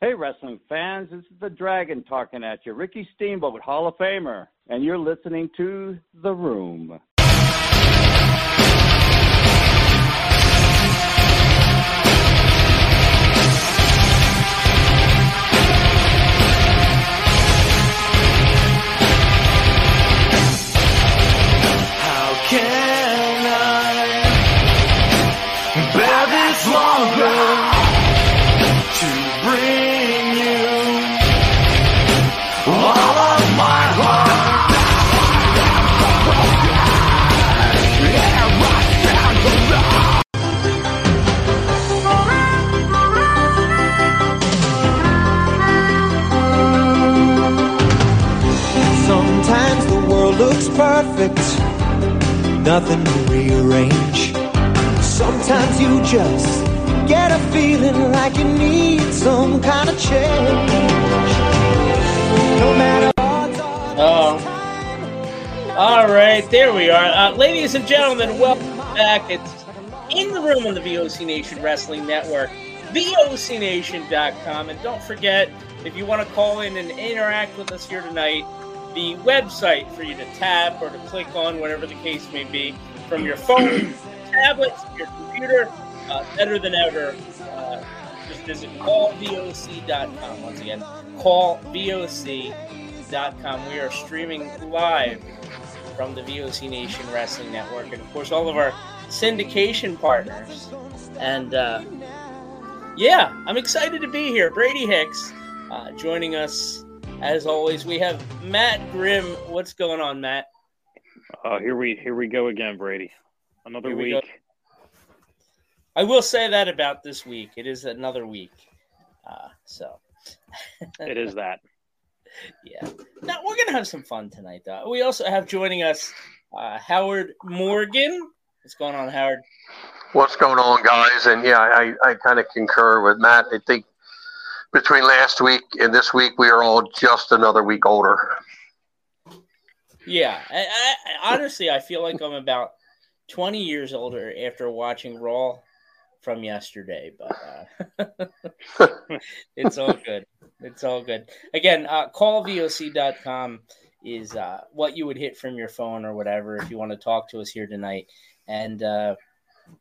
Hey, wrestling fans, this is the Dragon talking at you, Ricky Steamboat, Hall of Famer, and you're listening to The Room. How can I bear this longer nothing to rearrange. Sometimes you just get a feeling like you need some kind of change. No matter Oh. All right, there we are. Uh, ladies and gentlemen, welcome back. It's in the room on the VOC Nation Wrestling Network, VOCNation.com. And don't forget, if you want to call in and interact with us here tonight, the website for you to tap or to click on, whatever the case may be, from your phone, tablet, your computer, uh, better than ever. Uh, just visit callvoc.com. Once again, callvoc.com. We are streaming live from the VOC Nation Wrestling Network, and of course, all of our syndication partners. And uh, yeah, I'm excited to be here. Brady Hicks uh, joining us as always. We have Matt Grimm. What's going on, Matt? Uh, here we here we go again, Brady. Another we week. go. I will say that about this week. It is another week. Uh, so, It is that. yeah. Now, we're going to have some fun tonight, though. We also have joining us uh, Howard Morgan. What's going on, Howard? what's going on, guys. And yeah, I, I kind of concur with Matt. I think between last week and this week, we are all just another week older. Yeah, I, I, honestly, I feel like I'm about 20 years older after watching Raw from yesterday, but uh, it's all good. It's all good. Again, uh, callvoc.com is uh, what you would hit from your phone or whatever if you want to talk to us here tonight. And uh,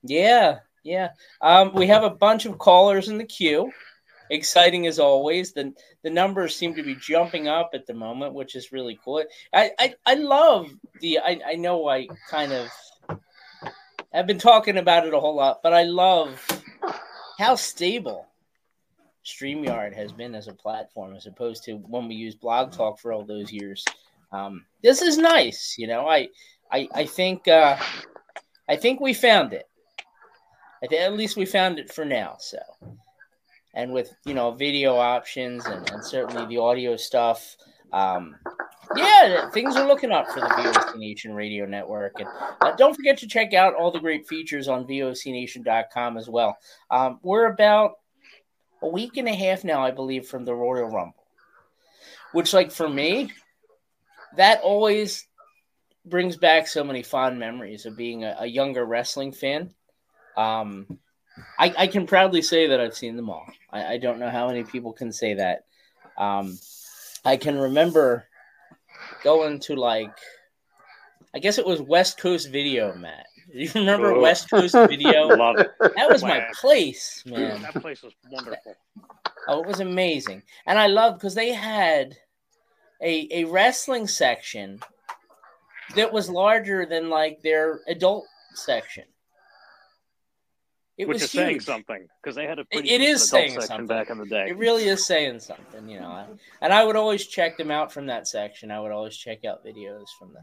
yeah, yeah, um, we have a bunch of callers in the queue. Exciting as always. The the numbers seem to be jumping up at the moment, which is really cool. I I, I love the. I, I know I kind of I've been talking about it a whole lot, but I love how stable StreamYard has been as a platform as opposed to when we used Blog Talk for all those years. Um, this is nice, you know. I I I think uh, I think we found it. Think at least we found it for now. So, and with you know video options and, and certainly the audio stuff, um, yeah, things are looking up for the VOC Nation Radio Network. And uh, don't forget to check out all the great features on VOCNation.com as well. Um, we're about a week and a half now, I believe, from the Royal Rumble, which, like, for me, that always brings back so many fond memories of being a, a younger wrestling fan. Um, I, I, can proudly say that I've seen them all. I, I don't know how many people can say that. Um, I can remember going to like, I guess it was West Coast Video, Matt. You remember oh. West Coast Video? Love it. That was my place, man. That place was wonderful. Oh, it was amazing, and I loved because they had a a wrestling section that was larger than like their adult section. It Which was is huge. saying something because they had a pretty it is saying something back in the day. It really is saying something, you know. And I would always check them out from that section. I would always check out videos from the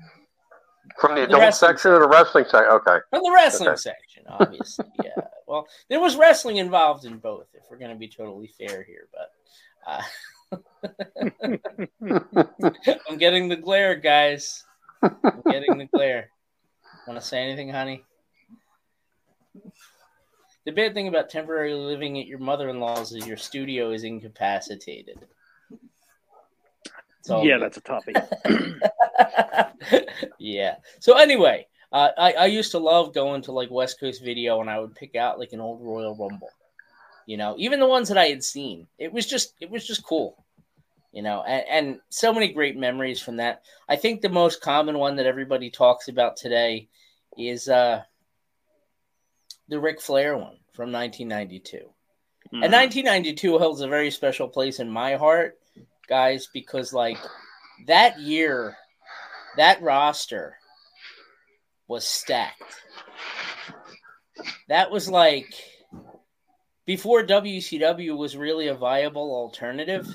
from the, the adult section, section or the wrestling section. Okay, from the wrestling okay. section, obviously. yeah. Well, there was wrestling involved in both. If we're going to be totally fair here, but uh... I'm getting the glare, guys. I'm getting the glare. Want to say anything, honey? The bad thing about temporarily living at your mother-in-law's is your studio is incapacitated. Yeah, that's a topic. yeah. So anyway, uh, I I used to love going to like West Coast Video, and I would pick out like an old Royal Rumble. You know, even the ones that I had seen. It was just it was just cool. You know, and, and so many great memories from that. I think the most common one that everybody talks about today is uh the Ric Flair one from 1992. Mm-hmm. And 1992 holds a very special place in my heart, guys, because like that year, that roster was stacked. That was like before WCW was really a viable alternative.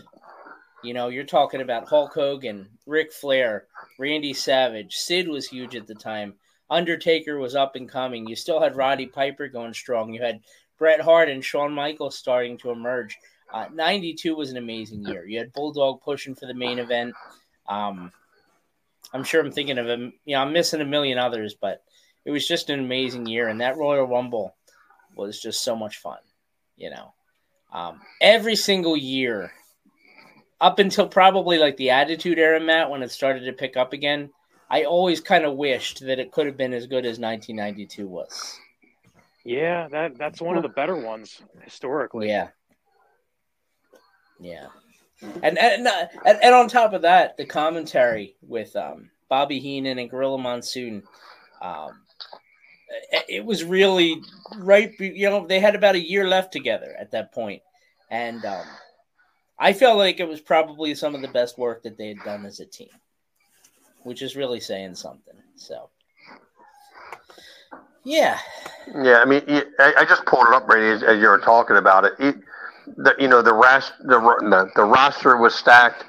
You know, you're talking about Hulk Hogan, Ric Flair, Randy Savage, Sid was huge at the time. Undertaker was up and coming. You still had Roddy Piper going strong. You had Bret Hart and Shawn Michaels starting to emerge. Uh, 92 was an amazing year. You had Bulldog pushing for the main event. Um, I'm sure I'm thinking of him. You know, I'm missing a million others, but it was just an amazing year. And that Royal Rumble was just so much fun. You know, um, every single year up until probably like the Attitude Era, Matt, when it started to pick up again, I always kind of wished that it could have been as good as 1992 was. Yeah, that that's one of the better ones historically. Yeah. Yeah. And and, and and on top of that, the commentary with um, Bobby Heenan and Gorilla Monsoon, um, it was really right. You know, they had about a year left together at that point, and um, I felt like it was probably some of the best work that they had done as a team which is really saying something. So, yeah. Yeah, I mean, I, I just pulled it up, Brady, as, you were talking about it. it the, you know, the, ras- the, the, the roster was stacked,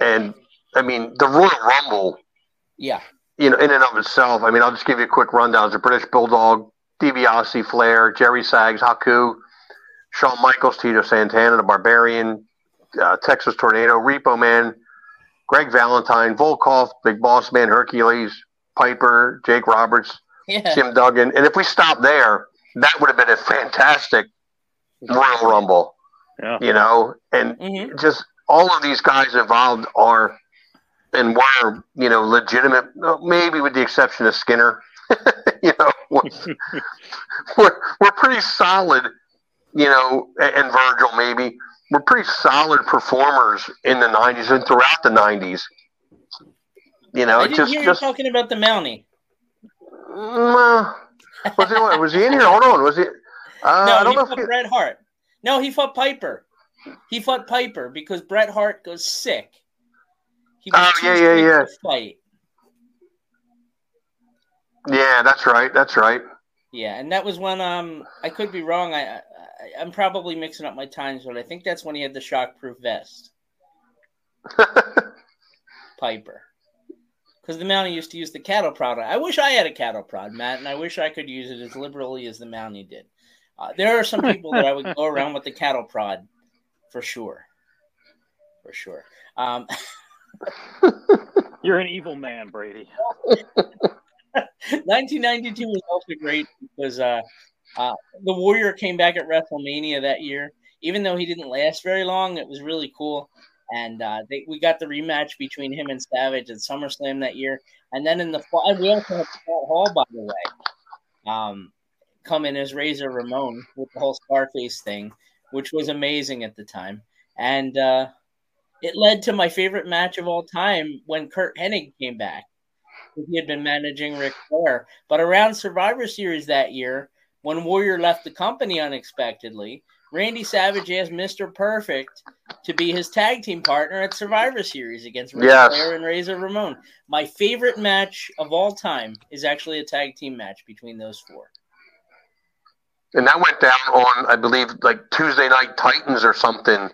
and I mean, the Royal Rumble. Yeah. You know, in and of itself, I mean, I'll just give you a quick rundown. It's a British Bulldog, DiBiase, Flair, Jerry Sags, Haku, Shawn Michaels, Tito Santana, the Barbarian, uh, Texas Tornado, Repo Man, Greg Valentine, Volkov, Big Boss Man, Hercules, Piper, Jake Roberts, yeah. Jim Duggan. And if we stop there, that would have been a fantastic Royal Rumble. Yeah. You know, and mm-hmm. just all of these guys involved are and were, you know, legitimate, maybe with the exception of Skinner. you know, we're, we're pretty solid, you know, and Virgil maybe were pretty solid performers in the '90s and throughout the '90s. You know, I just, just, talking about the Mountie. Uh, was he was he in here? Hold on, was he? Uh, no, I don't he know fought he... Bret Hart. No, he fought Piper. He fought Piper because Bret Hart goes sick. Oh yeah, yeah, yeah. Fight. Yeah, that's right. That's right. Yeah, and that was when um I could be wrong. I I, am probably mixing up my times, but I think that's when he had the shockproof vest. Piper. Because the Mountie used to use the cattle prod. I wish I had a cattle prod, Matt, and I wish I could use it as liberally as the Mountie did. Uh, there are some people that I would go around with the cattle prod for sure. For sure. Um, You're an evil man, Brady. 1992 was also great because uh, uh, the Warrior came back at WrestleMania that year. Even though he didn't last very long, it was really cool. and uh, they, we got the rematch between him and Savage at SummerSlam that year, and then in the fall, we also had Scott Hall, by the way, um, come in as Razor Ramon with the whole Scarface thing, which was amazing at the time, and uh, it led to my favorite match of all time when Curt Hennig came back. He had been managing Ric Flair, but around Survivor Series that year, when Warrior left the company unexpectedly, Randy Savage asked Mr. Perfect to be his tag team partner at Survivor Series against Ric Yes. Flair and Razor Ramon. My favorite match of all time is actually a tag team match between those four. And that went down on, I believe, like Tuesday Night Titans or something,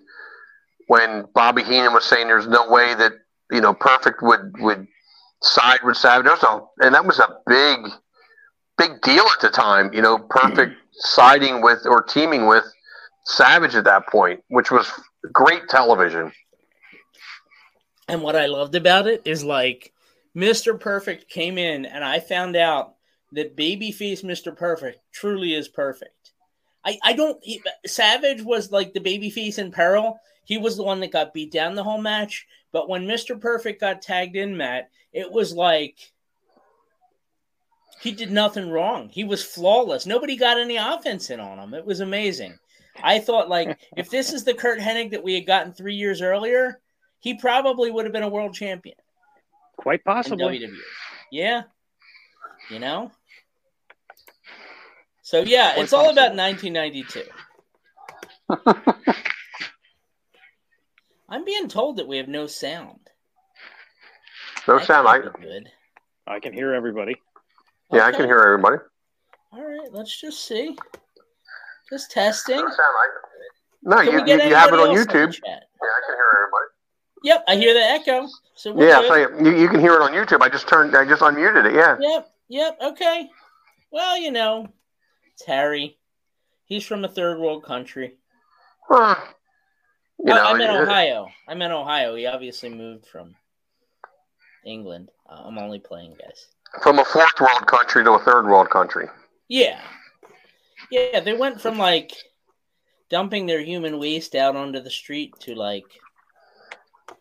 when Bobby Heenan was saying there's no way that you know Perfect would would side with Savage. Was a, and that was a big, big deal at the time. You know, Perfect siding with or teaming with Savage at that point, which was great television. And what I loved about it is like Mr. Perfect came in and I found out that babyface Mr. Perfect truly is perfect. I, I don't he- Savage was like the babyface in peril. He was the one that got beat down the whole match. But when Mr. Perfect got tagged in, Matt, it was like he did nothing wrong. He was flawless. Nobody got any offense in on him. It was amazing. I thought like if this is the Curt Hennig that we had gotten three years earlier, he probably would have been a world champion Quite possibly. WWE. Yeah, you know. So yeah, Quite it's all about 1992. I'm being told that we have no sound. No That sound. I good. I can hear everybody. Yeah, I can hear everybody. All right, let's just see. Just testing. No no, Can you, we you, get you have it on else in the YouTube. chat? Yeah, I can hear everybody. Yep, I hear the echo. So we're Yeah, good. so you, you, you can hear it on YouTube. I just turned, I just unmuted it. Yeah. Yep, yep, okay. Well, you know, it's Harry. He's from a third world country. Well, you Oh, know, I'm in Ohio. I'm in Ohio. He obviously moved from England. Uh, I'm only playing, guys. From a fourth world country to a third world country. Yeah. Yeah, they went from like dumping their human waste out onto the street to like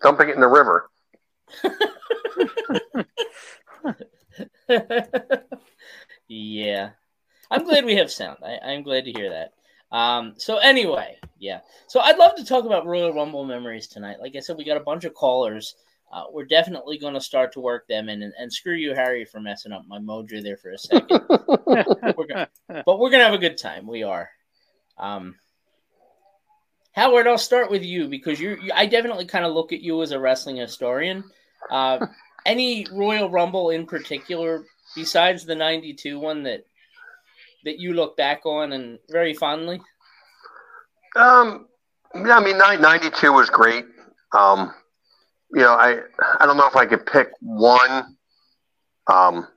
Dumping it in the river. yeah. I'm glad we have sound. I, I'm glad to hear that. Um, so anyway, yeah. So I'd love to talk about Royal Rumble memories tonight. Like I said, we got a bunch of callers. Uh, we're definitely going to start to work them in, and, and screw you, Harry, for messing up my mojo there for a second. we're gonna, but we're gonna have a good time. We are. Um, Howard, I'll start with you because you. you I definitely kind of look at you as a wrestling historian. Uh, any Royal Rumble in particular, besides the '92 one that that you look back on and very fondly? Um, yeah, I mean, 92 was great. Um, you know, I I don't know if I could pick one. Um,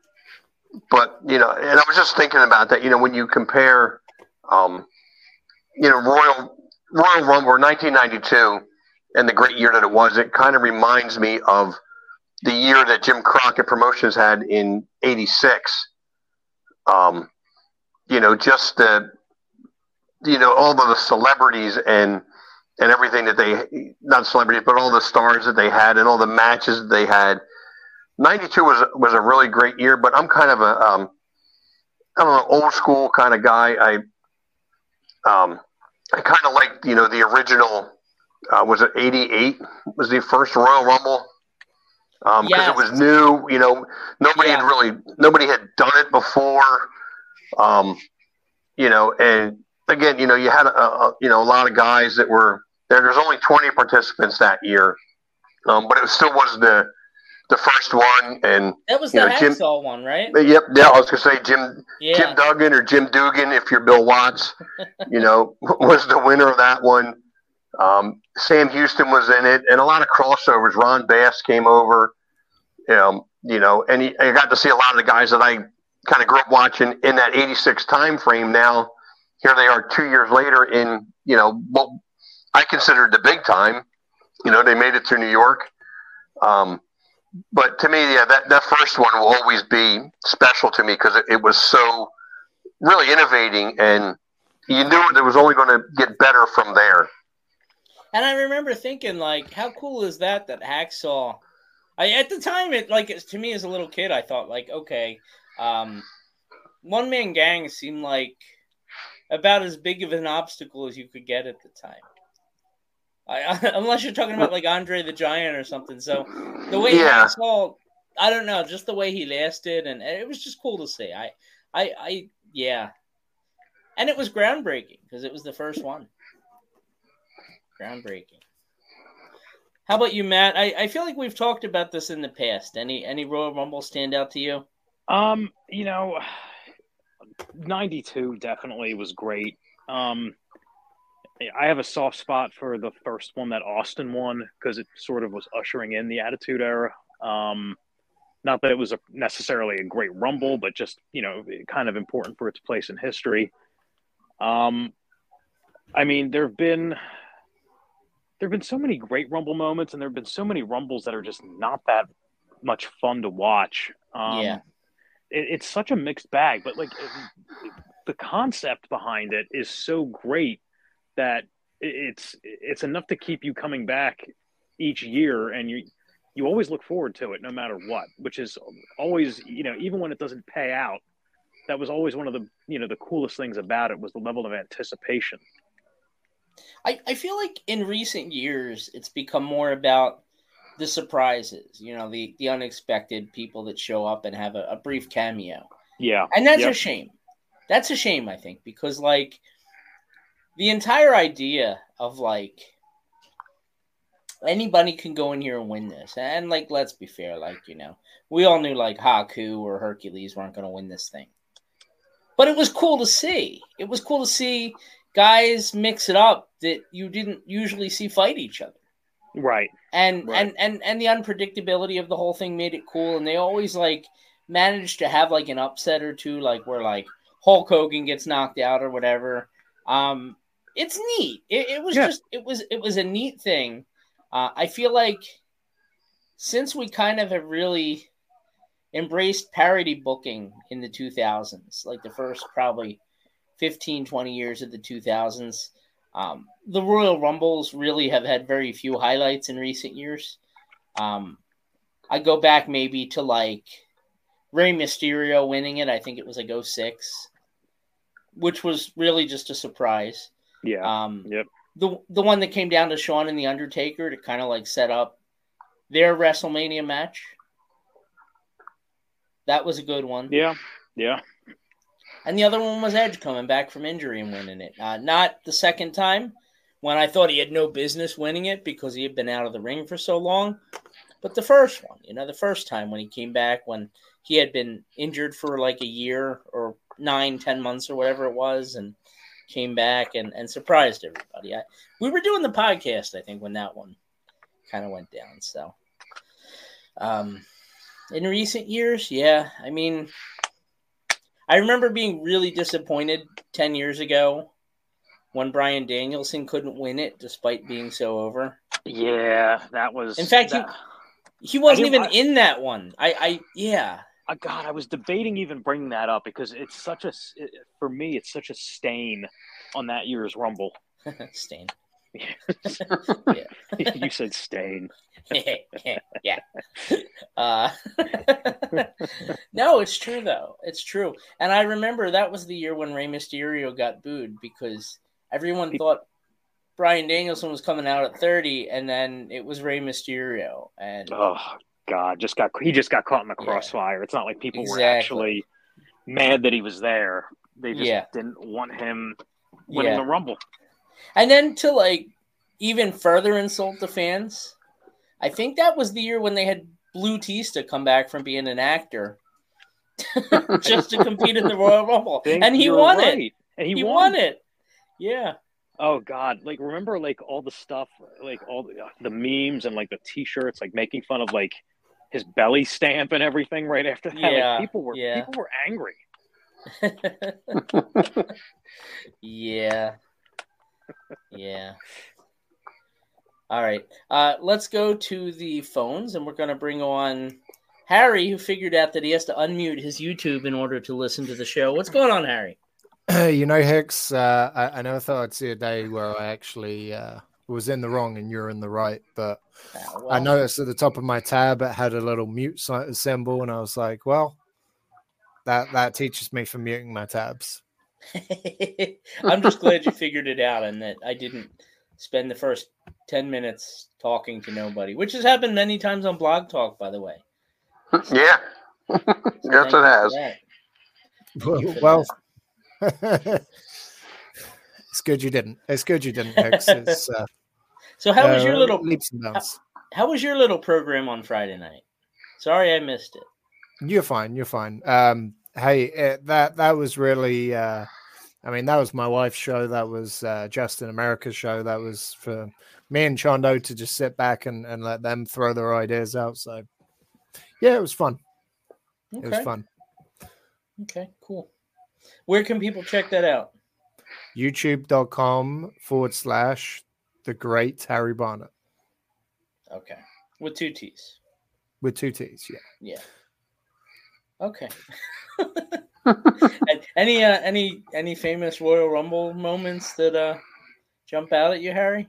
but you know, and I was just thinking about that. You know, when you compare, um, you know, Royal Royal Rumble 1992 and the great year that it was, it kind of reminds me of the year that Jim Crockett Promotions had in '86. Um, you know, just the you know all of the celebrities and and everything that they not celebrities but all the stars that they had and all the matches that they had. 92 was was a really great year but i'm kind of a um i don't know old school kind of guy. I um i kind of like you know the original uh, was it 88 was the first royal rumble? Um because Yes. it was new you know nobody had really nobody had done it before. Um you know and again, you know, you had a, a you know a lot of guys that were there. There's only 20 participants that year, um, but it still was the the first one. And That was the know, Jim- one, right? yep, yeah, I was gonna say Jim Yeah. Jim Duggan or Jim Dugan, if you're Bill Watts, you know, was the winner of that one. Um, Sam Houston was in it, and a lot of crossovers. Ron Bass came over, um, you know, and he, I got to see a lot of the guys that I kind of grew up watching in that '86 time frame. Now, here they are, two years later, in you know what I considered the big time. You know, they made it to New York. Um, but to me, yeah, that, that first one will always be special to me because it, it was so really innovating, and you knew it was only going to get better from there. And I remember thinking, like, how cool is that that Hacksaw? I at the time it like it, to me as a little kid, I thought like, okay, um, one man gang seemed like about as big of an obstacle as you could get at the time. I, unless you're talking about like Andre the Giant or something. So the way Yeah. Hacksaw, I don't know, just the way he lasted, and it was just cool to see. I, I, I, yeah, and it was groundbreaking because it was the first one. Groundbreaking. How about you, Matt? I, I feel like we've talked about this in the past. Any any Royal Rumble stand out to you? Um, you know, 92 definitely was great. Um, I have a soft spot for the first one that Austin won because it sort of was ushering in the Attitude Era. Um, not that it was a, necessarily a great Rumble, but just you know, kind of important for its place in history. Um, I mean, there have been there have been so many great Rumble moments, and there have been so many Rumbles that are just not that much fun to watch. Um, Yeah. it, it's such a mixed bag, but like it- the concept behind it is so great that it's it's enough to keep you coming back each year, and you you always look forward to it no matter what. Which is always you know even when it doesn't pay out, that was always one of the you know the coolest things about it was the level of anticipation. I, I feel like in recent years it's become more about the surprises, you know, the the unexpected people that show up and have a, a brief cameo. Yeah, And that's Yep. a shame. That's a shame, I think, because like the entire idea of like anybody can go in here and win this. And like let's be fair, like, you know, we all knew like Haku or Hercules weren't gonna win this thing. But it was cool to see. It was cool to see guys mix it up that you didn't usually see fight each other right. and Right. and and and the unpredictability of the whole thing made it cool and they always like managed to have like an upset or two like where like hulk hogan gets knocked out or whatever um it's neat it, it was Yeah. just it was it was a neat thing uh, i feel like since we kind of have really embraced parity booking in the 2000s like the first probably 15 20 years of the 2000s um, the Royal Rumbles really have had very few highlights in recent years. Um, I go back maybe to like Rey Mysterio winning it. I think it was like 06, which was really just a surprise. Yeah. Um, Yep. The the one that came down to Shawn and the Undertaker to kind of like set up their WrestleMania match. That was a good one. Yeah. Yeah. And the other one was Edge coming back from injury and winning it. Uh, not the second time when I thought he had no business winning it because he had been out of the ring for so long, but the first one, you know, the first time when he came back when he had been injured for like a year or nine, ten months or whatever it was, and came back and, and surprised everybody. I, we were doing the podcast, I think, when that one kind of went down. So, um, in recent years, yeah, I mean, I remember being really disappointed 10 years ago when Bryan Danielson couldn't win it despite being so over. Yeah. That was. In fact, he- that- He wasn't even in that one. I, I yeah. Uh, God, I was debating even bringing that up because it's such a it, for me, it's such a stain on that year's Rumble. Stain. you said stain. yeah. Uh, no, it's true though. It's true. And I remember that was the year when Rey Mysterio got booed because everyone thought Bryan Danielson was coming out at 30 and then it was Rey Mysterio and Oh God, just got he just got caught in the Yeah. crossfire. It's not like people were actually mad that he was there. They just Yeah. didn't want him winning Yeah. the Rumble. And then to like even further insult the fans, I think that was the year when they had Batista come back from being an actor just to compete in the Royal Rumble. And he won it. And he, He, won. won. it. Yeah. Oh God! Like remember, like all the stuff, like all the, the memes and like the T-shirts, like making fun of like his belly stamp and everything. Right after that, Yeah, like, people were yeah. people were angry. yeah. Yeah. All right. Uh, let's go to the phones, and we're going to bring on Harry, who figured out that he has to unmute his YouTube in order to listen to the show. What's going on, Harry? you know, Hicks, uh, I, I never thought I'd see a day where I actually uh, was in the wrong and you're in the right. But well, I noticed at the top of my tab it had a little mute si- symbol, and I was like, well, that that teaches me for muting my tabs. I'm just glad you figured it out and that I didn't spend the first 10 minutes talking to nobody, which has happened many times on Blog Talk, by the way. Yeah. So yes, it has. Well, well it's good you didn't. It's good you didn't. It's, uh, So, how was your uh, little leaps and bounds? how was your little program on Friday night? Sorry, I missed it. You're fine. You're fine. Um, hey, uh, that that was really. Uh, I mean, that was my wife's show. That was uh, Justin America's show. That was for me and Chando to just sit back and, and let them throw their ideas out. So, yeah, it was fun. It was fun. Okay, cool. Where can people check that out? YouTube.com forward slash the great Harry Barnett Okay, with two T's. with two T's. Yeah. Yeah. Okay. Any uh, any any famous Royal Rumble moments that uh jump out at you, Harry?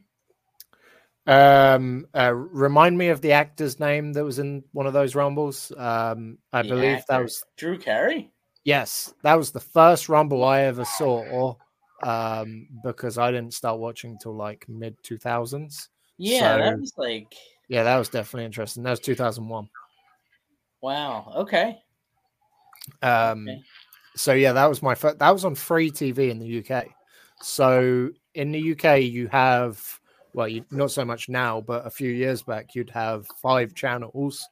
Um, uh, remind me of the actor's name that was in one of those rumbles. Um, I The believe that was Drew Carey. yes, that was the first rumble I ever saw. Um, because I didn't start watching till like mid two thousands. Yeah, that was like Yeah, that was definitely interesting. That was two thousand one. wow. Okay. Um, Okay. so yeah, that was my first. That was on free TV in the UK. So in the UK, you have well, you, not so much now, but a few years back, you'd have five channels,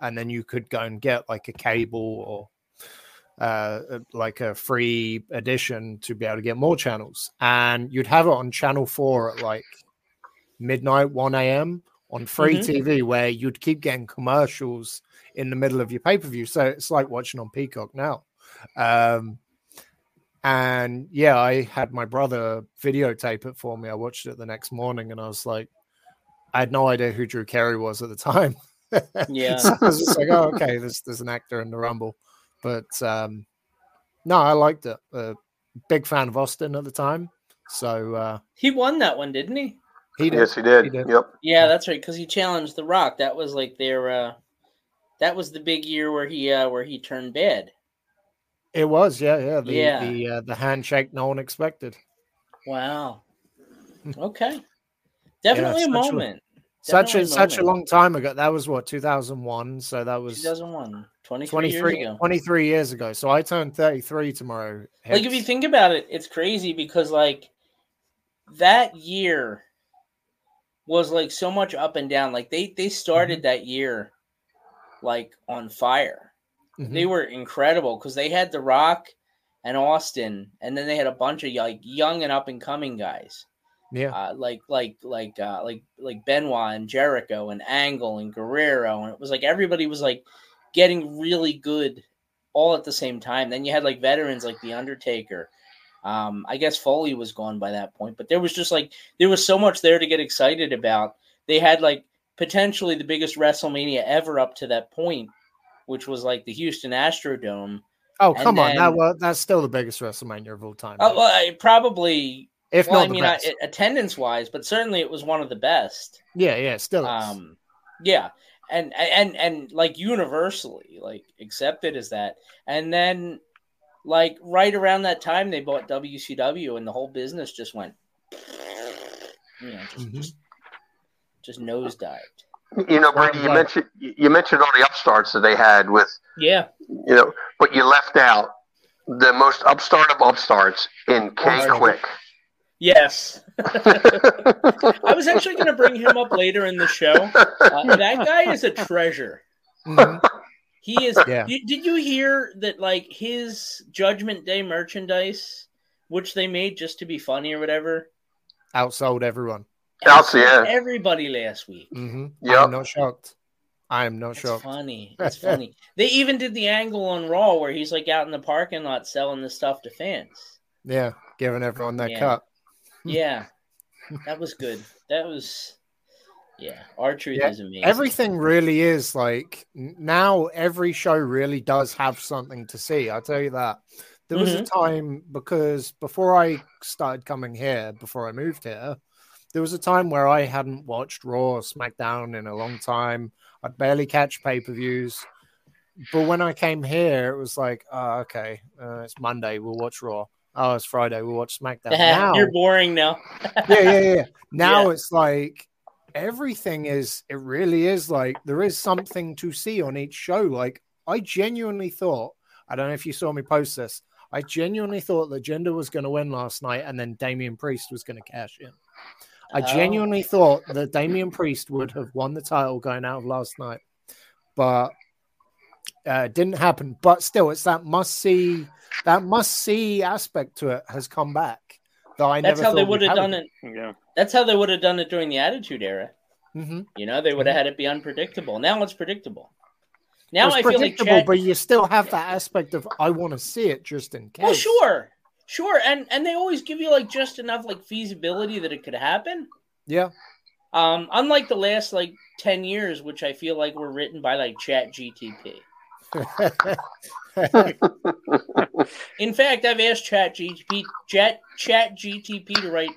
and then you could go and get like a cable or uh, like a free edition to be able to get more channels, and you'd have it on channel four at like midnight, one a.m. on free Mhm. TV, where you'd keep getting commercials in the middle of your pay per view. So it's like watching on Peacock now. Um, and yeah, I had my brother videotape it for me. I watched it the next morning, and I was like, I had no idea who Drew Carey was at the time. Yeah. so I was just like, oh, okay, there's there's an actor in the Rumble, but um, no, I liked it. Uh, big fan of Austin at the time, so uh, He won that one, didn't he? he did. Yes, he did. He did. Yep. Yeah, that's right. Because he challenged The Rock. That was like their. uh That was the big year where he uh where he turned bad. It was, yeah, yeah. The Yeah. the uh, the handshake no one expected. Wow. Okay. Definitely a such a- moment. Such Definitely a such a long time ago. That was what 2001. So that was 2001. 23, 23, years ago. 23 years ago. So I turned 33 tomorrow. Like if you think about it, it's crazy because like that year was like so much up and down. Like they they started that year like on fire. Mhm. They were incredible because they had The Rock and Austin, and then they had a bunch of like young and up and coming guys. yeah, uh, like like like uh, like like Benoit and Jericho and Angle and Guerrero, and it was like everybody was like getting really good all at the same time. Then you had like veterans like The Undertaker. Um, I guess Foley was gone by that point, but there was just like there was so much there to get excited about. They had like potentially the biggest WrestleMania ever up to that point, which was like the Houston Astrodome. oh come on, that was that's still the biggest WrestleMania of all time. Oh, well, I- probably if well, not I mean, I, attendance wise, but certainly it was one of the best. yeah, yeah, still. is. um yeah and and and like universally like accepted as that and then like right around that time they bought wcw and the whole business just went you know just Mhm. just, just nosedived You know, Brady, you Right. mentioned you mentioned all the upstarts that they had with yeah you know, but you left out the most upstart of upstarts in K Quick. yes i was actually going to bring him up later in the show uh, that guy is a treasure Mhm. he is Yeah. you- did you hear that like his judgment day merchandise which they made just to be funny or whatever Outsold everyone. Outs- yeah. outsold everybody last week. hmm Yep. I'm not shocked. I am not It's shocked. funny. It's funny. They even did the angle on Raw where he's like out in the parking lot selling the stuff to fans. Yeah, giving everyone their Yeah. cut. Yeah, that was good. That was, yeah. R-Truth Yeah, is amazing. Everything really is like now. Every show really does have something to see. I'll tell you that. There was a Mm-hmm. time because before I started coming here, before I moved here, there was a time where I hadn't watched Raw or SmackDown in a long time. I'd barely catch pay per views. But when I came here, it was like, oh, okay, uh, it's Monday, we'll watch Raw. Oh, it's Friday, we'll watch SmackDown. now, You're boring now. yeah, yeah, yeah. Now Yeah. it's like everything is, it really is like there is something to see on each show. Like, I genuinely thought, I don't know if you saw me post this, I genuinely thought that Jinder was going to win last night and then Damian Priest was going to cash in. I Oh. genuinely thought that Damian Priest would have won the title going out of last night, but uh, it didn't happen. But still, it's that must see, that must see aspect to it has come back. That I That's never how they would have have done it. Yeah. That's how they would have done it during the Attitude Era. Mhm. You know, they would have had it be unpredictable. Now it's predictable. Now it's I feel like predictable, Chad, but you still have that aspect of I want to see it just in case. well, sure, sure, and and they always give you like just enough like feasibility that it could happen. Yeah. Um, unlike the last like ten years, which I feel like were written by like Chat GTP. In fact, I've asked Chat GTP, Chat Chat GTP to write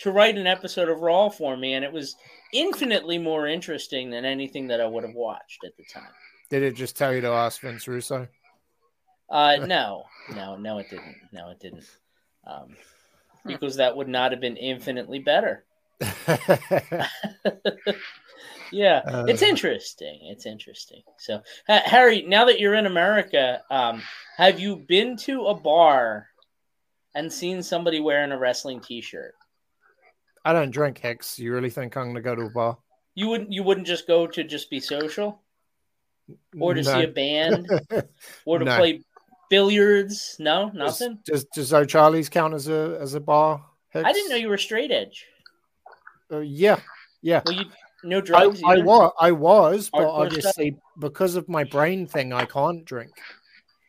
to write an episode of Raw for me, and it was infinitely more interesting than anything that I would have watched at the time. Did it just tell you to ask Vince Russo? Uh, no, no, no, it didn't. No, it didn't. Um, because that would not have been infinitely better. Yeah, it's Uh. interesting. It's interesting. So, Harry, now that you're in America, um, have you been to a bar and seen somebody wearing a wrestling T-shirt? I don't drink Hicks. You really think I'm going to go to a bar? You wouldn't. You wouldn't just go to just be social, or to No. see a band, or to No. play billiards. No, Does, nothing. does, does O'Charlie's count as a as a bar? Hicks? I didn't know you were straight edge. Uh, yeah, yeah. Well, you no I, drugs. I either? was, I was, but Hardcore obviously because of my brain thing, I can't drink.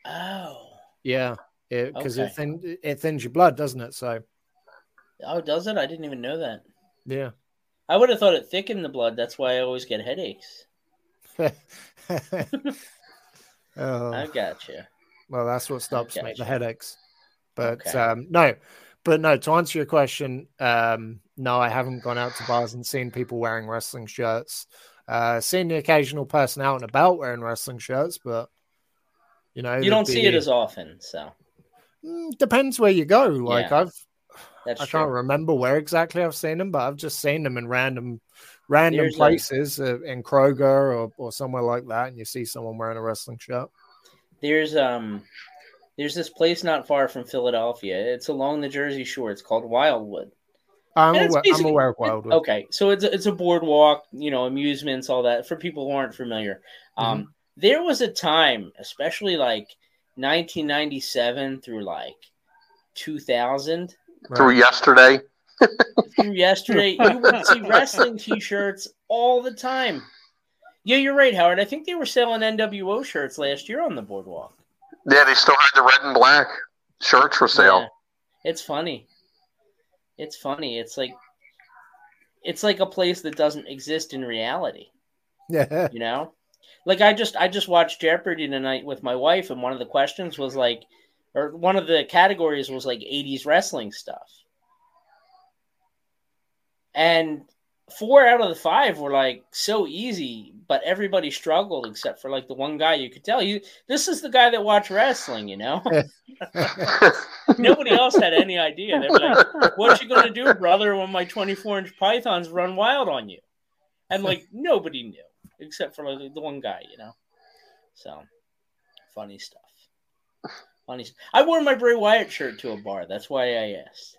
Oh, Yeah, because Okay. it thin, it thins your blood, doesn't it? So oh, does it? I didn't even know that. yeah. I would have thought it thickened the blood. That's why I always get headaches. oh, I got you. well, that's what stops me, the headaches. But Okay. um, no, but no. To answer your question, um, no, I haven't gone out to bars and seen people wearing wrestling shirts. Uh, seen the occasional person out and about wearing wrestling shirts, but you know, You don't there'd see it as often, so Mm, depends where you go. Like Yeah. I've, that's I true. can't remember where exactly I've seen them, but I've just seen them in random, random There's places uh, in Kroger or, or somewhere like that, and you see someone wearing a wrestling shirt. There's um, there's this place not far from Philadelphia. It's along the Jersey Shore. It's called Wildwood. I'm aware, I'm aware of Wildwood. Okay, so it's a, it's a boardwalk, you know, amusements, all that for people who aren't familiar. Um, Mm-hmm. there was a time, especially like 1997 through like 2000 Through yesterday. through yesterday, you would see wrestling T-shirts all the time. Yeah, you're right, Howard. I think they were selling NWO shirts last year on the boardwalk. Yeah, they still had the red and black shirts for sale. Yeah. It's funny. It's funny. It's like it's like a place that doesn't exist in reality. Yeah. You know, like I just I just watched Jeopardy tonight with my wife, and one of the questions was like, or one of the categories was like '80s wrestling stuff, and four out of the five were like so easy, but everybody struggled except for like the one guy you could tell you this is the guy that watched wrestling, you know. Nobody else had any idea. They were like, "What you gonna do, brother, when my 24 inch pythons run wild on you?" And like nobody knew except for like the one guy, you know. So funny stuff. Funny. st- I wore my Bray Wyatt shirt to a bar. That's why I asked.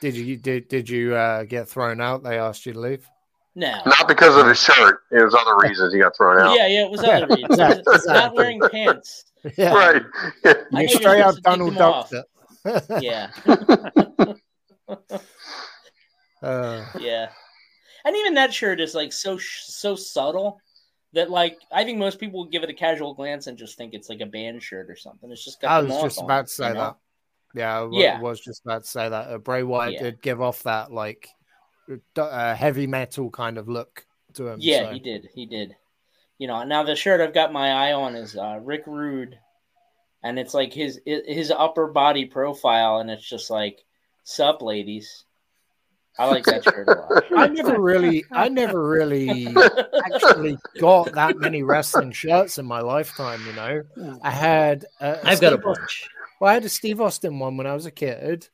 Did you did did you uh, get thrown out? They asked you to leave. No. Not because of his shirt. It was other reasons he got thrown out. Yeah, yeah, it was other reasons. Yeah, It was not wearing pants. Yeah, Right. I you know you're straight up supposed to take Donald them off. Ducked it. Yeah, Uh, yeah. And even that shirt is like so so subtle that like I think most people would give it a casual glance and just think it's like a band shirt or something. It's just got I was just on about it, to say you know? that. Yeah, I Yeah. was just about to say that. Uh, Bray Wyatt Yeah. did give off that like uh, heavy metal kind of look to him. Yeah, so- he did. He did. You know, now the shirt I've got my eye on is uh, Rick Rude, and it's like his his upper body profile, and it's just like, "Sup, ladies." I like that shirt a lot. I never really, I never really actually got that many wrestling shirts in my lifetime. You know, I had. Uh, I've got a Steve Austin- bunch. Well, I had a Steve Austin one when I was a kid.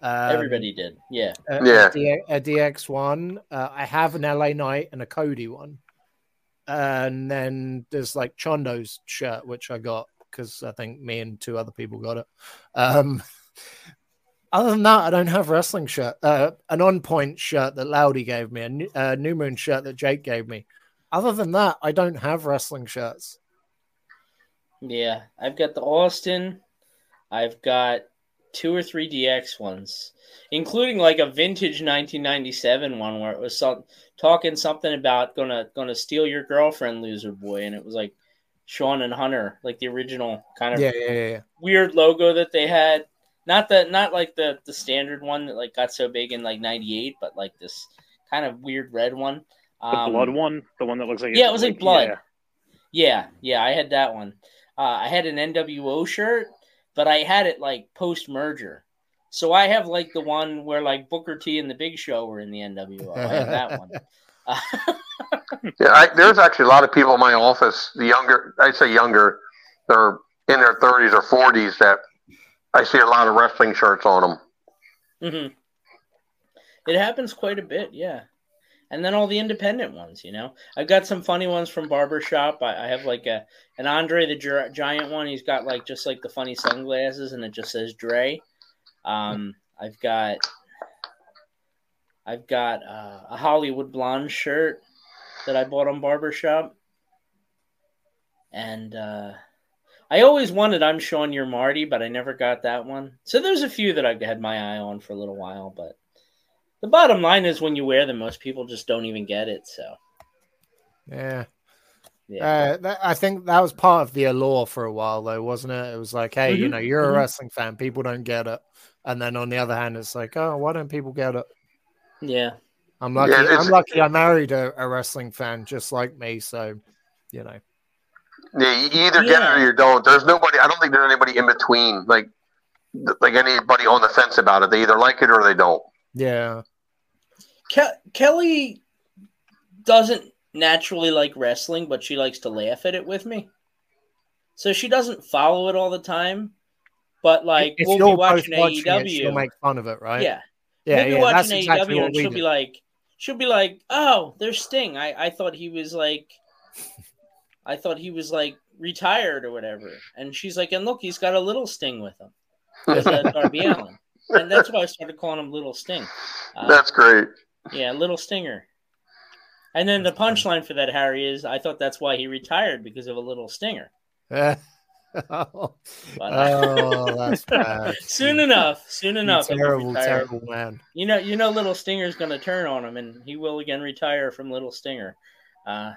Um, Everybody did. Yeah. a, Yeah. a, D- a DX one. Uh, I have an LA Knight and a Cody one. And then there's like Chondo's shirt, which I got because I think me and two other people got it. Um, other than that, I don't have wrestling shirt. Uh, an on point shirt that Loudy gave me, a new, uh, New Moon shirt that Jake gave me. Other than that, I don't have wrestling shirts. Yeah. I've got the Austin. I've got two or three DX ones, including like a vintage 1997 one where it was some, talking something about gonna gonna steal your girlfriend, loser boy, and it was like Shawn and Hunter, like the original kind of Yeah, yeah, yeah. yeah. weird logo that they had. Not the not like the the standard one that like got so big in like '98, but like this kind of weird red one. The Um, blood one, the one that looks like yeah, it was like blood. yeah. Yeah, yeah, I had that one. Uh, I had an NWO shirt, but I had it like post merger. So I have like the one where like Booker T and the Big Show were in the NWO. I have that one. Uh, Yeah, I, there's actually a lot of people in my office, the younger, I'd say younger, they're in their 30s or 40s that I see a lot of wrestling shirts on them. mhm. It happens quite a bit, yeah. And then all the independent ones, you know. I've got some funny ones from Barbershop. I, I have like a an Andre the Gi- Giant one. He's got like just like the funny sunglasses, and it just says Dre. Um, I've got I've got uh, a Hollywood Blonde shirt that I bought on Barbershop, and uh, I always wanted I'm Shawn, you're Marty, but I never got that one. So there's a few that I've had my eye on for a little while, but the bottom line is when you wear them, most people just don't even get it. So Yeah. yeah, Uh, that, I think that was part of the allure for a while, though, wasn't it? It was like, hey, you Mhm, know, you're a mhm. wrestling fan, people don't get it, and then on the other hand, it's like, oh, why don't people get it? yeah, I'm lucky. Yeah, I'm lucky. I married a, a wrestling fan just like me, so you know. Yeah, you either get it or you don't. There's nobody, I don't think there's anybody in between, like, like anybody on the fence about it. They either like it or they don't. Yeah, Ke- Kelly doesn't naturally like wrestling, but she likes to laugh at it with me. So she doesn't follow it all the time, but like if we'll you're be watching watching AEW. it, she'll make fun of it, right? Yeah, yeah, we'll be yeah. That's watching exactly AEW what and we she'll do. be like, she'll be like, "Oh, there's Sting. I I thought he was like, I thought he was like retired or whatever." And she's like, "And look, he's got a little Sting with him, with uh, Darby Allin." And that's why I started calling him Little Sting. Uh, That's great. Yeah, Little Stinger. And then the punchline for that, Harry, is I thought that's why he retired because of a little stinger. oh, But, that's bad. soon enough, soon enough, terrible, terrible man. You know, you know, Little Stinger's going to turn on him, and he will again retire from Little Stinger. Uh,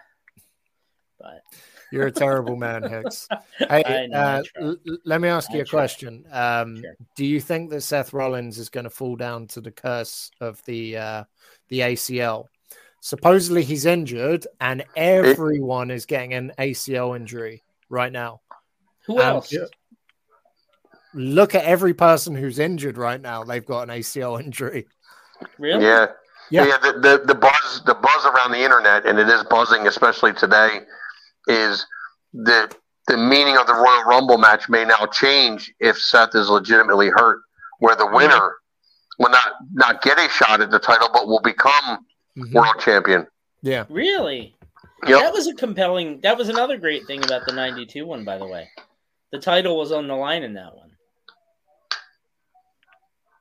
but You're a terrible man, Hicks. Hey, know, uh, l- l- let me ask I you a try. question. Um, Sure. Do you think that Seth Rollins is going to fall down to the curse of the uh, the ACL? Supposedly he's injured, and everyone is getting an ACL injury right now. who Um, else? yeah. Look at every person who's injured right now; they've got an ACL injury. Really? Yeah. Yeah. Yeah. the, the, the buzz the buzz around the internet, and it is buzzing, especially today, is the the meaning of the Royal Rumble match may now change if Seth is legitimately hurt, where the winner will not not get a shot at the title, but will become Mhm. world champion. Yeah, Really? Yep. That was a compelling. That was another great thing about the '92 one, by the way. The title was on the line in that one.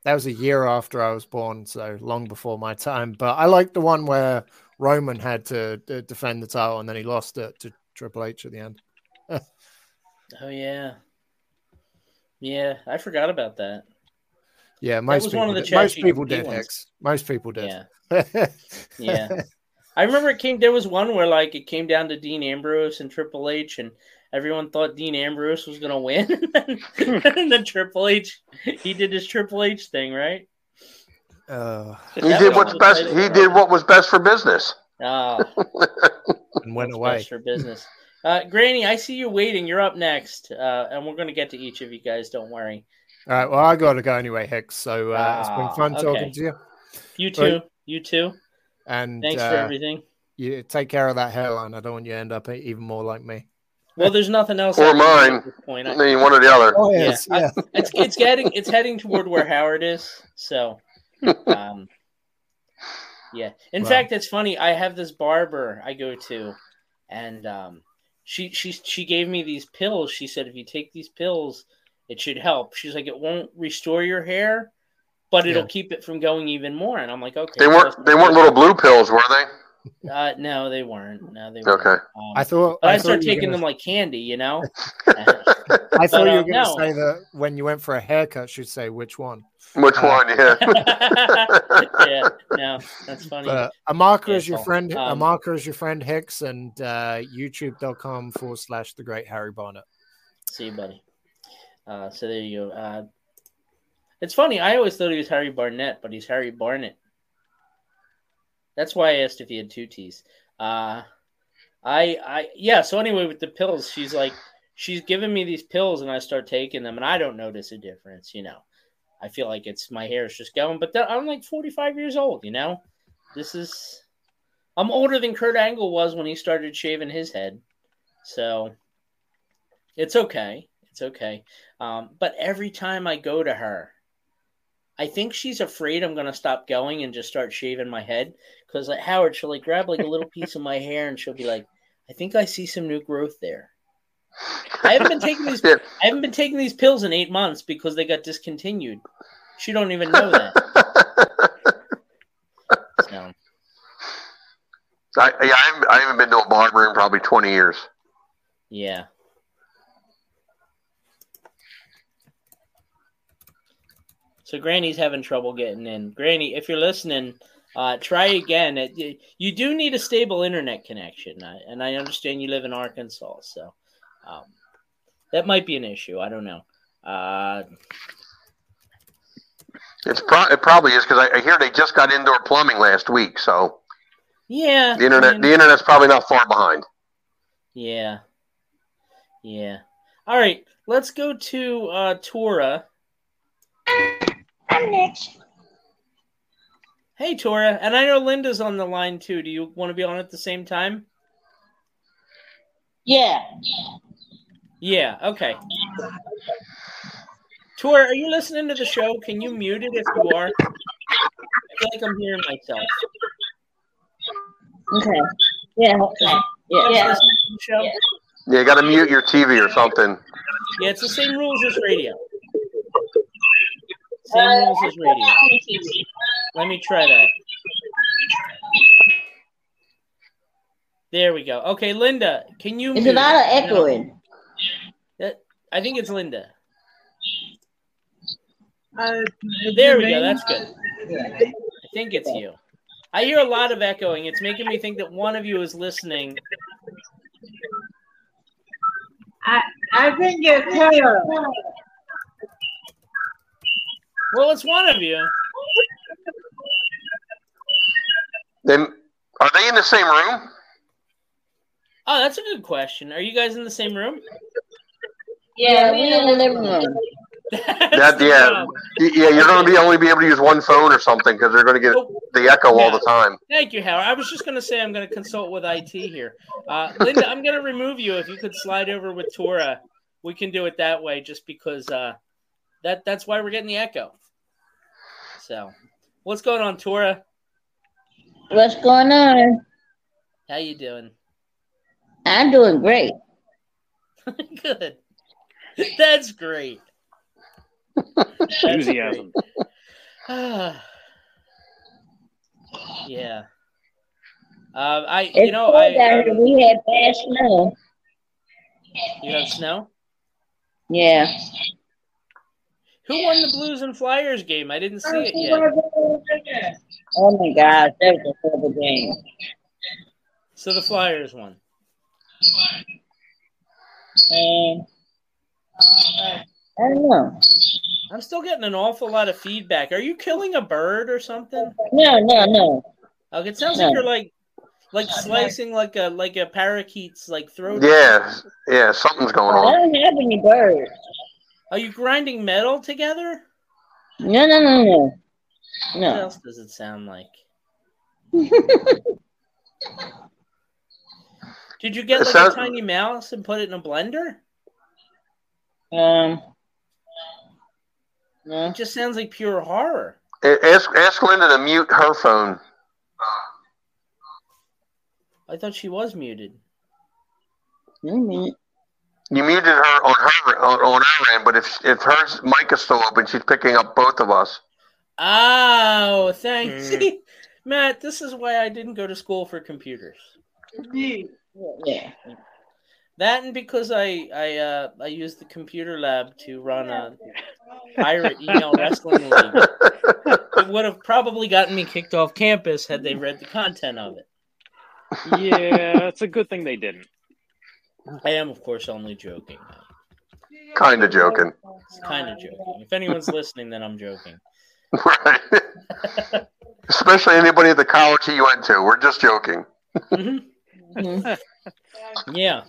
that was a year after I was born, so long before my time. But I like the one where Roman had to uh, defend the title and then he lost it to Triple H at the end. Oh yeah, yeah. I forgot about that. Yeah, most people, one of the did. most people did. ones. Hicks. Most people did. Yeah. Yeah. I remember it came. There was one where like it came down to Dean Ambrose and Triple H, and everyone thought Dean Ambrose was gonna win, and then Triple H, he did his Triple H thing, right? uh, He did what's best. He right? did what was best for business. Oh, and went away. best for business. Uh, Granny, I see you waiting. You're up next, uh, and we're gonna get to each of you guys. Don't worry. All right. Well, I got to go anyway, Hicks. So uh, it's been Ah, fun okay. talking to you. You too. Right. You too. And Thanks uh, for everything. You take care of that hairline. I don't want you to end up even more like me. Well, there's nothing else. Or I can do mine. Point. I, I mean, one or the other. Oh yes, yeah. I- it's it's getting it's heading toward where Howard is. So, um, yeah. In Wow. fact, it's funny. I have this barber I go to, and um, she she she gave me these pills. She said if you take these pills, it should help. She's like, it won't restore your hair, but it'll Yeah. keep it from going even more. And I'm like, okay. They weren't. They weren't little blue pills, were they? Uh, no, they weren't. No, they weren't. Okay. Um, I thought but I, I, started taking gonna- them like candy, you know. I thought But, you uh, were going to no. say that when you went for a haircut, she'd say which one. Which Uh, one? Yeah. yeah, no, that's funny. But a marker Yeah, is your so, friend. a um, marker is your friend Hicks, and uh, YouTube.com forward slash the Great Harry Barnett. See you, buddy. Uh, so there you go. Uh, it's funny. I always thought he was Harry Barnett, but he's Harry Barnett. That's why I asked if he had two T's. Uh, I, I, yeah. So anyway, with the pills, she's like, she's giving me these pills, and I start taking them, and I don't notice a difference. You know, I feel like it's my hair is just going, but I'm like 45 years old. You know, this is. I'm older than Kurt Angle was when he started shaving his head, so it's okay. It's okay. Um, but every time I go to her, I think she's afraid I'm going to stop going and just start shaving my head. Because like Howard, she'll like grab like a little piece of my hair and she'll be like, "I think I see some new growth there." I haven't been taking these. Yeah. I haven't been taking these pills in eight months because they got discontinued. She don't even know that. So, I, yeah, I haven't, I haven't been to a barber in probably 20 years. yeah. So Granny's having trouble getting in. Granny, if you're listening, uh, try again. It, you do need a stable internet connection, I- and I understand you live in Arkansas, so um, that might be an issue. I don't know. Uh, It's pro- it probably is because I, I hear they just got indoor plumbing last week, so yeah, the internet I mean- the internet's probably not far behind. Yeah. Yeah. All right. Let's go to uh Tora. I'm next. Hey Tora, and I know Linda's on the line too. Do you want to be on at the same time? Yeah. Yeah, okay. Tora, are you listening to the show? Can you mute it if you are? I feel like I'm hearing myself. Okay. Yeah. Okay. Yeah. Yeah. listening to the show? Yeah, you got to mute your TV or something. Yeah, it's the same rules as radio. Same rules as radio. Let me try that. There we go. Okay, Linda, can you? There's a mute lot of echoing. I think it's Linda. Uh, There we go. That's good. I think it's you. I hear a lot of echoing. It's making me think that one of you is listening. I, I think it's her. Well, it's one of you. Then are they in the same room? Oh, that's a good question. Are you guys in the same room? Yeah, we in the living room. That yeah, Y- yeah. You're going to be only be able to use one phone or something because they're going to get the echo all the time. Thank you, Howard. I was just going to say I'm going to consult with IT here. Uh, Linda, I'm going to remove you. If you could slide over with Tora, we can do it that way. Just because uh, that that's why we're getting the echo. So, what's going on, Tora? What's going on? How you doing? I'm doing great. Good. That's great. Enthusiasm. yeah. Um, I, It's you know, cold I, here. um, We had bad snow. you have snow. Yeah. Who won the Blues and Flyers game? I didn't see it yet. Oh my gosh, that was a horrible game. So the Flyers won. And I don't know. I'm still getting an awful lot of feedback. Are you killing a bird or something? No, no, no. Okay, it sounds No. like you're like like slicing like a like a parakeet's like throat. Yeah, yeah. Something's going on. I don't have any birds. Are you grinding metal together? No, no, no, no. No. What else does it sound like? Did you get like sounds- a tiny mouse and put it in a blender? Um. No. It just sounds like pure horror. A- Ask ask Linda to mute her phone. I thought she was muted. Mm-hmm. You muted her on her on, on her end, but if if her mic is still open, she's picking up both of us. Oh, thanks. Mm. Matt, this is why I didn't go to school for computers. Yeah. That and because I I uh, I used the computer lab to run a pirate email wrestling league. It would have probably gotten me kicked off campus had they read the content of it. Yeah, it's a good thing they didn't. I am, of course, only joking. Kind of joking. It's kind of joking. If anyone's listening, then I'm joking. Right. Especially anybody at the college he went to. We're just joking. Yeah.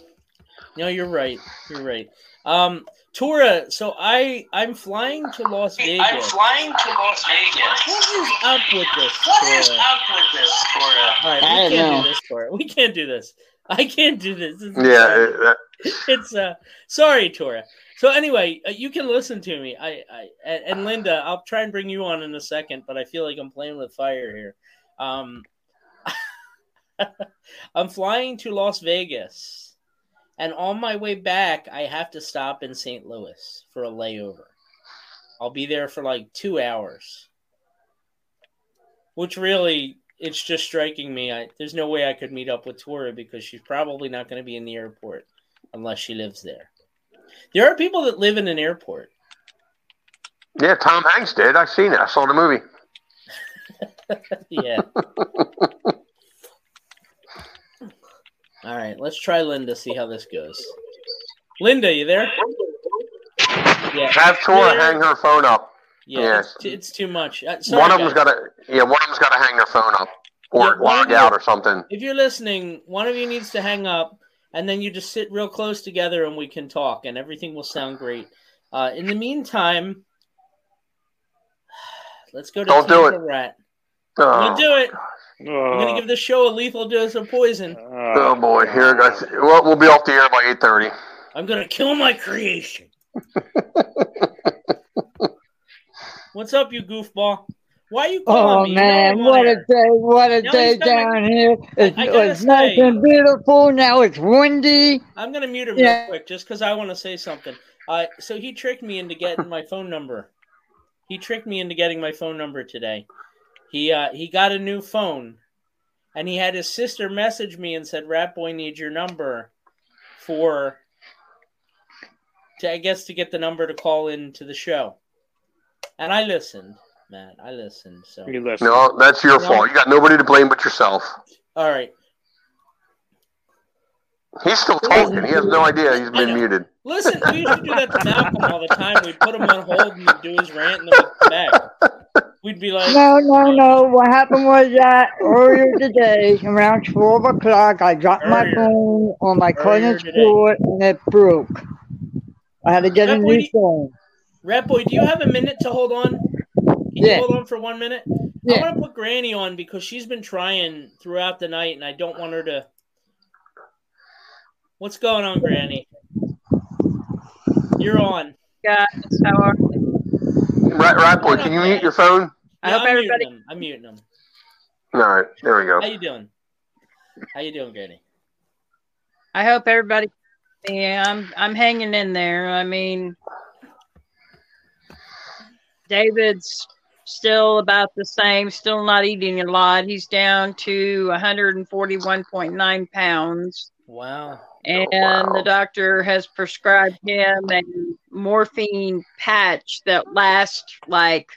No, you're right. You're right. Um, Tora, so I I'm flying to Las Vegas. I'm flying to Las Vegas. What is up with this? What is up with this, Tora? All right, I we don't can't know. do this, Tora. We can't do this. I can't do this. Yeah. it- that- it's uh sorry tora so anyway uh, you can listen to me i i and, and linda i'll try and bring you on in a second but i feel like i'm playing with fire here um i'm flying to las vegas and on my way back i have to stop in st louis for a layover i'll be there for like two hours which really it's just striking me I, there's no way i could meet up with tora because she's probably not going to be in the airport unless she lives there. There are people that live in an airport. yeah, Tom Hanks did. I've seen it. I saw the movie. yeah. All right, let's try Linda. See how this goes. Linda, you there? Yeah. Have Tora hang her phone up. Yeah, Yeah. It's, too, it's too much. Uh, sorry, one of them's guys. got to. Yeah, one of them's got to hang their phone up or Yeah, log out or something. If you're listening, one of you needs to hang up, and then you just sit real close together, and we can talk, and everything will sound great. Uh, in the meantime, let's go to Don't do Tampa it. Rat. I'm Oh, gonna do it. I'm gonna Oh, give the show a lethal dose of poison. oh boy, here it goes. Well, we'll be off the air by eight thirty. I'm gonna kill my creation. What's up, you goofball? Why are you calling Oh me? Man, what a day! What a Now day my- down here. It's, it's nice and beautiful. Now it's windy. I'm gonna mute him Yeah. real quick just because I want to say something. Uh, so he tricked me into getting my phone number. He tricked me into getting my phone number today. He uh, he got a new phone, and he had his sister message me and said, "Rat Boy needs your number for to I guess to get the number to call into the show." And I listened, Matt. I listened. So You listen. No, that's your No. fault. You got nobody to blame but yourself. all right. He's still talking. He has no idea he's been muted. Listen, we used to do that to Malcolm all the time. We'd put him on hold and he'd do his rant, and then we'd come back. We'd be like, No, no, no. What happened was that earlier today, around 12 o'clock, I dropped my phone on my Earlier cousin's today. floor and it broke. I had to get a new boy- phone. Rat Boy, do you have a minute to hold on? Can Yeah. you hold on for one minute? Yeah. I want to put Granny on because she's been trying throughout the night, and I don't want her to. What's going on, Granny? You're on. guys. How are you? Rat, Rat Boy, can you mute your phone? I Yeah, hope I'm everybody. Muting him. I'm muting him. All right, there we go. How you doing? How you doing, Granny? I hope everybody. Yeah, I'm. I'm hanging in there. I mean, David's still about the same. Still not eating a lot. He's down to 141.9 pounds. Wow. and wow. the doctor has prescribed him a morphine patch that lasts like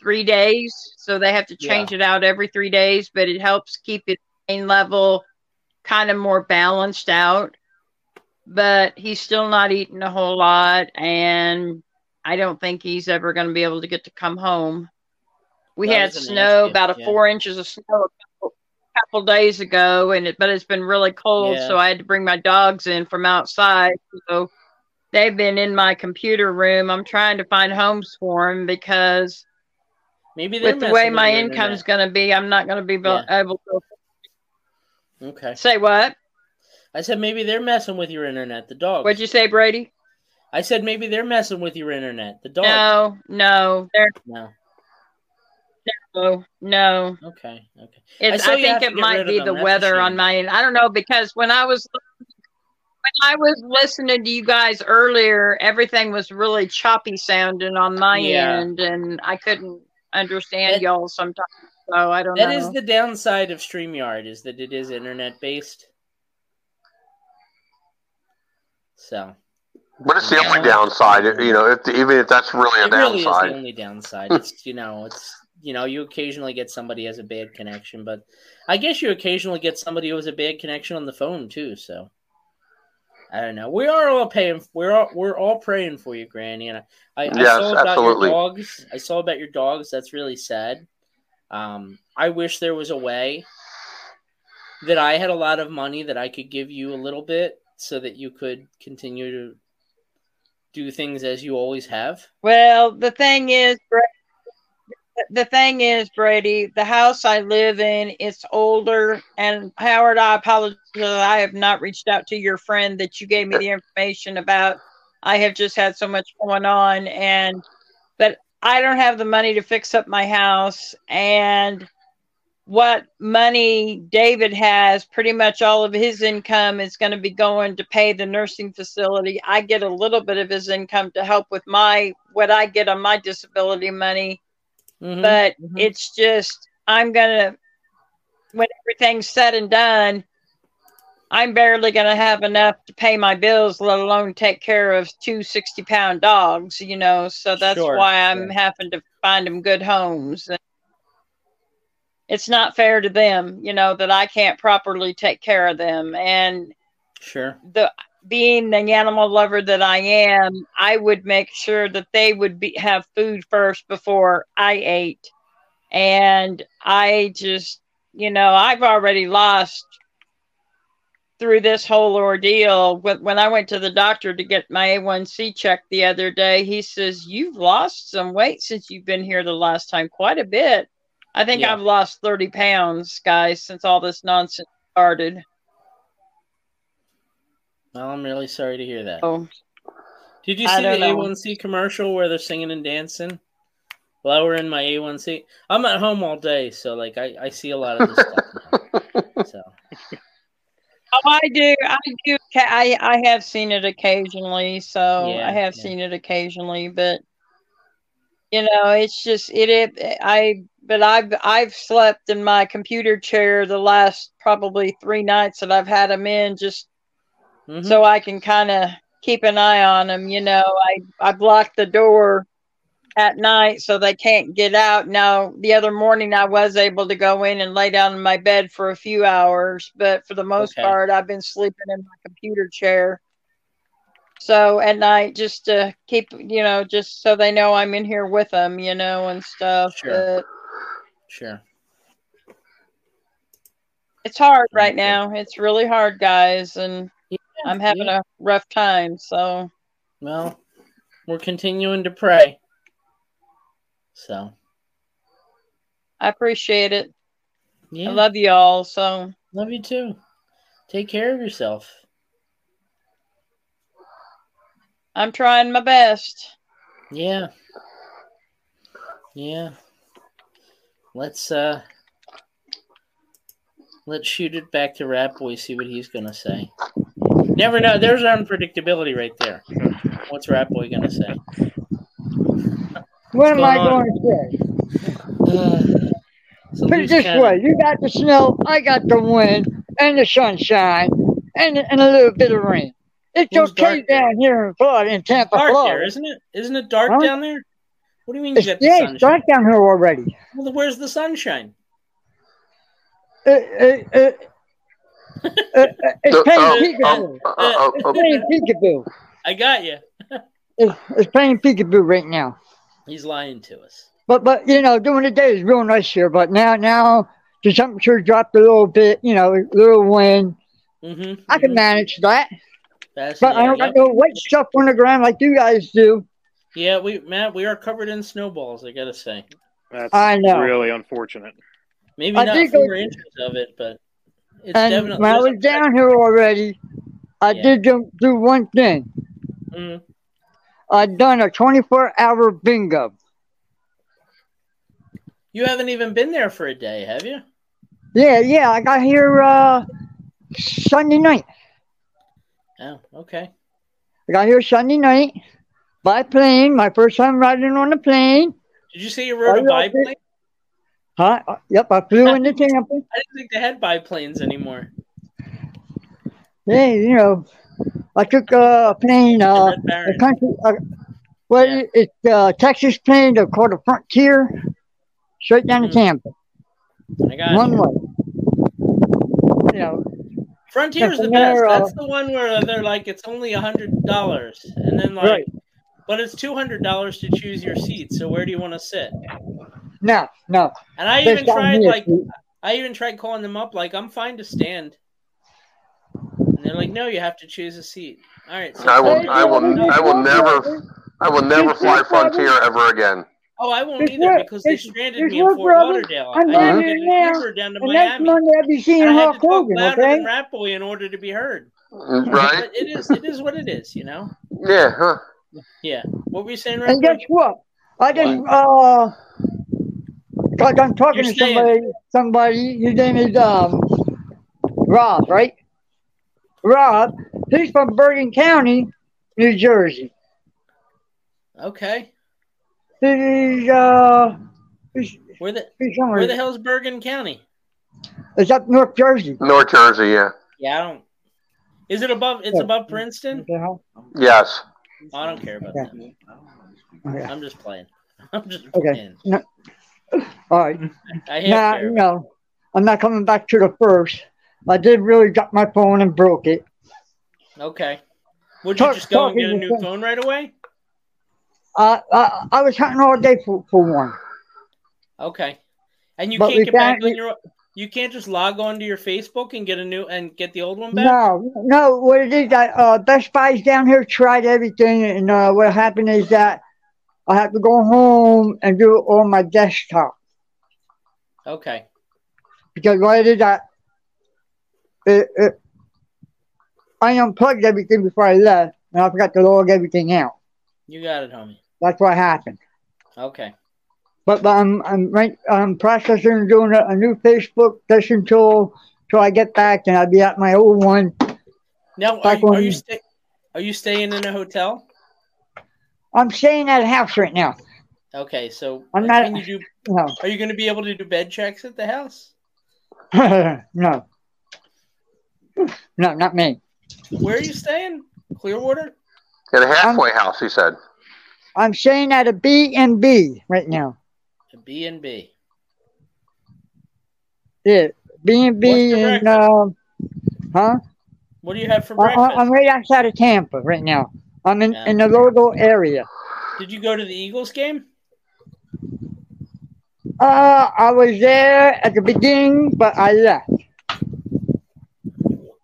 three days. So they have to change it out every three days, but it helps keep his pain level kind of more balanced out. But he's still not eating a whole lot, and I don't think he's ever going to be able to get to come home. We That had snow, about a yeah. four inches of snow a couple, couple days ago, and it, but it's been really cold, Yeah. so I had to bring my dogs in from outside. So they've been in my computer room. I'm trying to find homes for them because Maybe with the way my income's internet. going to be, I'm not going to be able Yeah. able to. Okay. Say what? I said maybe they're messing with your internet. The dogs. What'd you say, Brady? I said maybe they're messing with your internet. The dogs. No, no, they're No. no, no. Okay. Okay. It's, saw I, think it might be the weather on my end. I don't know because when I was when I was listening to you guys earlier, everything was really choppy sounding on my Yeah. end, and I couldn't understand y'all sometimes. So I don't That know. is the downside of StreamYard is that it is internet based. So But it's the only downside. You know, if even if that's really a it really is downside. the only downside. It's you know, it's you know, you occasionally get somebody who has a bad connection, but I guess you occasionally get somebody who has a bad connection on the phone too. So I don't know. We are all paying. We're all we're all praying for you, Granny. And I, I, I saw about absolutely. your dogs. I saw about your dogs. That's really sad. Um, I wish there was a way that I had a lot of money that I could give you a little bit so that you could continue to do things as you always have. Well, the thing is, the thing is, Brady, the house I live in, it's older. And Howard, I apologize. I have not reached out to your friend that you gave me the information about. I have just had so much going on, and but I don't have the money to fix up my house. And what money David has, pretty much all of his income is going to be going to pay the nursing facility. I get a little bit of his income to help with my what I get on my disability money, Mhm, but mhm. it's just I'm gonna when everything's said and done, I'm barely gonna have enough to pay my bills, let alone take care of two 60 pound dogs, you know. So that's Sure, why I'm sure. having to find them good homes. It's not fair to them, you know, that I can't properly take care of them. And Sure. the being the animal lover that I am, I would make sure that they would be have food first before I ate. And I just, you know, I've already lost through this whole ordeal. When when I went to the doctor to get my A1C checked the other day, he says, You've lost some weight since you've been here the last time, quite a bit. I think Yeah. I've lost 30 pounds, guys, since all this nonsense started. Well, I'm really sorry to hear that. Oh. Did you see the know. A1C commercial where they're singing and dancing? Well, we're in my A1C. I'm at home all day, so like I, I see a lot of this stuff. Now, so Oh, I do. I do. I I have seen it occasionally, so Yeah, I have yeah. seen it occasionally, but you know, it's just it, it. I but I've I've slept in my computer chair the last probably three nights that I've had them in, just Mhm. so I can kind of keep an eye on them. You know, I I block the door at night so they can't get out. Now, the other morning I was able to go in and lay down in my bed for a few hours, but for the most Okay. part, I've been sleeping in my computer chair. So at night, just to keep, you know, just so they know I'm in here with them, you know, and stuff. Sure. But sure. it's hard right now. It's really hard, guys, and I'm having yeah. a rough time. So Well, we're continuing to pray. So I appreciate it. yeah, I love you all. So love you too. Take care of yourself. I'm trying my best. Yeah. Yeah. Let's uh let's shoot it back to Rat Boy, see what he's gonna say. Never know. There's unpredictability right there. What's Rat Boy gonna say? What am I on? going to say? So Put it this cannon. way: you got the snow, I got the wind, and the sunshine, and and a little bit of rain. It's Who's okay dark there? down here in Florida, in Tampa, Dark Florida. there, isn't it? Isn't it dark Huh? down there? What do you mean you It's, got the yeah, sunshine? dark down here already. Well, where's the sunshine? Uh, uh, uh, uh, uh, it's playing peekaboo. It's playing peekaboo. I got you. It's, it's playing peekaboo right now. He's lying to us. But but you know, during the day it's real nice here. But now now the temperature dropped a little bit. You know, a little wind. Mm-hmm. I can manage that. That's But I don't got no wet stuff on the ground like you guys do. Yeah, we Matt, we are covered in snowballs. I gotta say. That's I know. really unfortunate. Maybe I not did four go- inches of it, but it's and definitely. when I was down here already, I Yeah. did do, do one thing. Mm, I'd done a 24 hour bingo. you haven't even been there for a day, have you? Yeah, yeah, I got here uh, Sunday night. Oh, okay. I got here Sunday night by plane. My first time riding on a plane. Did you say you rode a Oh, yeah, biplane? Huh? Uh, Yep, I flew into Tampa. I didn't think they had biplanes anymore. Yeah, you know, I took a plane. Uh, a country. Uh, well, Yeah. it's uh, Texas plane. They're called a Frontier. Straight down Mhm. to Tampa, I got one you. way. You know, Frontier's the best. uh, That's the one where they're like it's only a hundred dollars, and then like, Right. But it's two hundred dollars to choose your seat. So where do you want to sit? no, no. And I This even tried here, like see. I even tried calling them up like I'm fine to stand, and they're like, no, you have to choose a seat. All right. So I will. Hey, I will. yeah, I will never. I will never fly. Frontier ever again. Oh, I won't Just either look, because they stranded me in Fort brother. Lauderdale. I'm I down had to here get an now, Uber down to And next Miami. Monday I'll be seeing And I had Hulk to talk Hogan. louder Okay. than Rat Boy in order to be heard. Mm-hmm. Right? But it is it is what it is, you know. Yeah. Huh. Yeah. What were you saying, Rat And guess what? I just uh, like I'm talking You're to somebody. Somebody. His name is um, Rob, right? Rob. He's from Bergen County, New Jersey. Okay. He's uh, he's, Where the he's where the hell's Bergen County? It's up North Jersey. North Jersey. Yeah. Yeah, I don't. Is it above? It's Yeah. above Princeton. What the hell? Yes. I don't care about Yeah. that. I'm just playing. I'm just Okay. playing. No. All right. I Now, care. no, I'm not coming back to the first. I did really drop my phone and broke it. Okay. Would you Talk- just go and get a new phone right away? Uh, I, I was hunting all day for, for one. Okay. And you But can't get back on your. You can't just log on to your Facebook and get a new and get the old one back. No, no, what it is that uh, Best Buy's down here tried everything, and uh, what happened is that I have to go home and do it on my desktop Okay. because what it is that it, it, I unplugged everything before I left, and I forgot to log everything out. You got it, homie. That's what happened. Okay. But, but I'm I'm right I'm processing doing a, a new Facebook just until until I get back and I'll be at my old one. Now, are Back you, are you sta- Are you staying in a hotel? I'm staying at a house right now. Okay, so I'm not- Can you do? No, Are you going to be able to do bed checks at the house? no, no, not me. Where are you staying? Clearwater. At a halfway house, he said. I'm staying at a B and B right now. B and B. Yeah, B and B and um, huh? What do you have for I, breakfast? I'm right outside of Tampa right now. I'm in Yeah. in the local area. Did you go to the Eagles game? Uh, I was there at the beginning, but I left.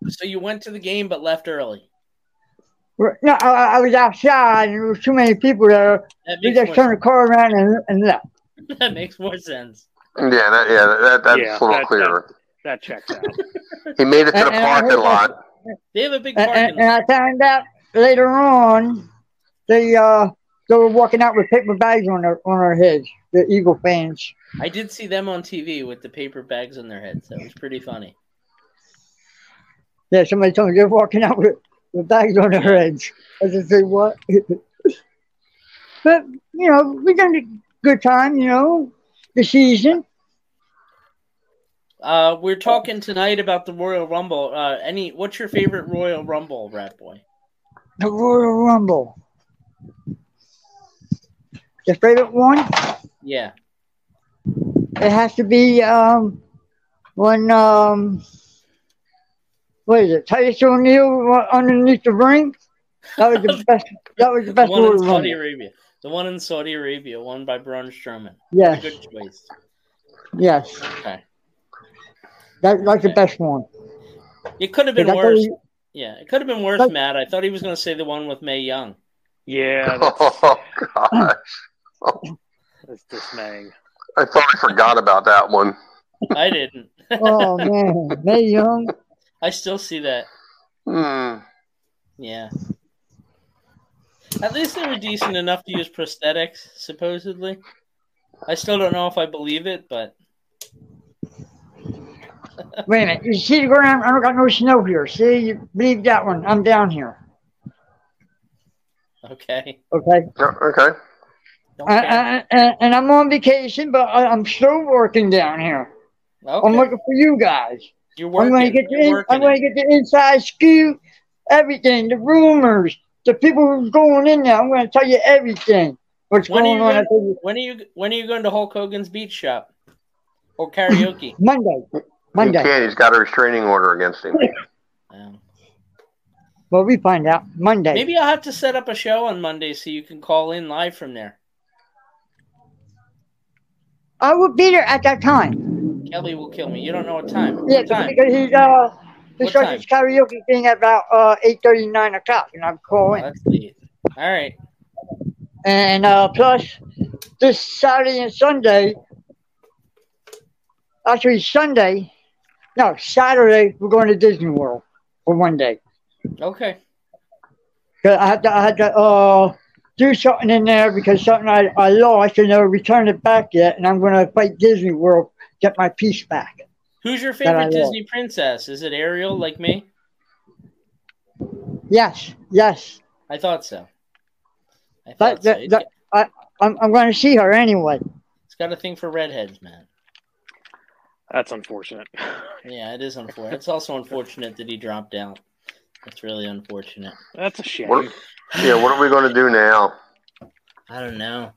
So you went to the game but left early. No, I, I was outside and there was too many people there. We just turned the car around and, and left. that makes more sense. Yeah. That, yeah. That, that's Yeah, a little that- clearer. That checks out. He made it to the and I parking heard lot. They have a big And, parking and, and. I found out later on they uh they were walking out with paper bags on their on their heads. The Eagle fans. I did see them on TV with the paper bags on their heads. That was pretty funny. Yeah, somebody told me they're walking out with, with bags on their heads. I just say what? but you know, we done a good time. You know, the season. Uh, we're talking tonight about the Royal Rumble. Uh, any? What's your favorite Royal Rumble, Rat Boy? The Royal Rumble. Your favorite one? Yeah. It has to be um when um what is it? Titus O'Neil underneath the ring. That was the best. That was the The best one Royal in Saudi Rumble. Arabia. The one in Saudi Arabia, one by Braun Strowman. Yes. Good choice. Yes, Okay. that, that's the best one. It could have been worse. thought Yeah, it could have been worse, But- Matt. I thought he was going to say the one with Mae Young. Yeah, that's, Oh gosh. that's dismaying. I thought I forgot about that one. I didn't. Oh man, Mae Young. I still see that. Hmm. Yeah. At least they were decent enough to use prosthetics, supposedly. I still don't know if I believe it, but Wait a minute. You see the ground? I don't got no snow here. See, you believe that one? I'm down here. okay. Okay. Yeah, okay. Don't I. I, and, and I'm on vacation, but I, I'm still working down here. I'm looking for you guys. You're I'm working. going to get the in, I'm going to get the inside scoop, everything, the rumors, the people who's going in there. I'm going to tell you everything. What's When are, going you on? Going, when are you when are you going to Hulk Hogan's beach shop or karaoke? Monday. He Monday. can't. He's got a restraining order against him. Um, Well, we find out Monday. maybe I'll have to set up a show on Monday so you can call in live from there. I will be there at that time. Kelly will kill me. You don't know what time. Yeah, What time? because he's uh he What starts his karaoke thing at about uh eight thirty nine o'clock, and I'm Oh, calling. late. All right. And uh plus this Saturday and Sunday, actually Sunday, no Saturday, we're going to Disney World for one day. Okay. I had to I had to uh do something in there because something I, I lost and they never returned it back yet, and I'm going to fight Disney World get my piece back. Who's your favorite. Disney princess? Is it Ariel like me? Yes, yes. I thought so. I That, thought so. that, that, I, I'm, I'm going to see her anyway. It's got a thing for redheads, man. That's unfortunate. Yeah, it is unfortunate. It's also unfortunate that he dropped out. That's really unfortunate. That's a shame. What, yeah, what are we going to do now? I don't know.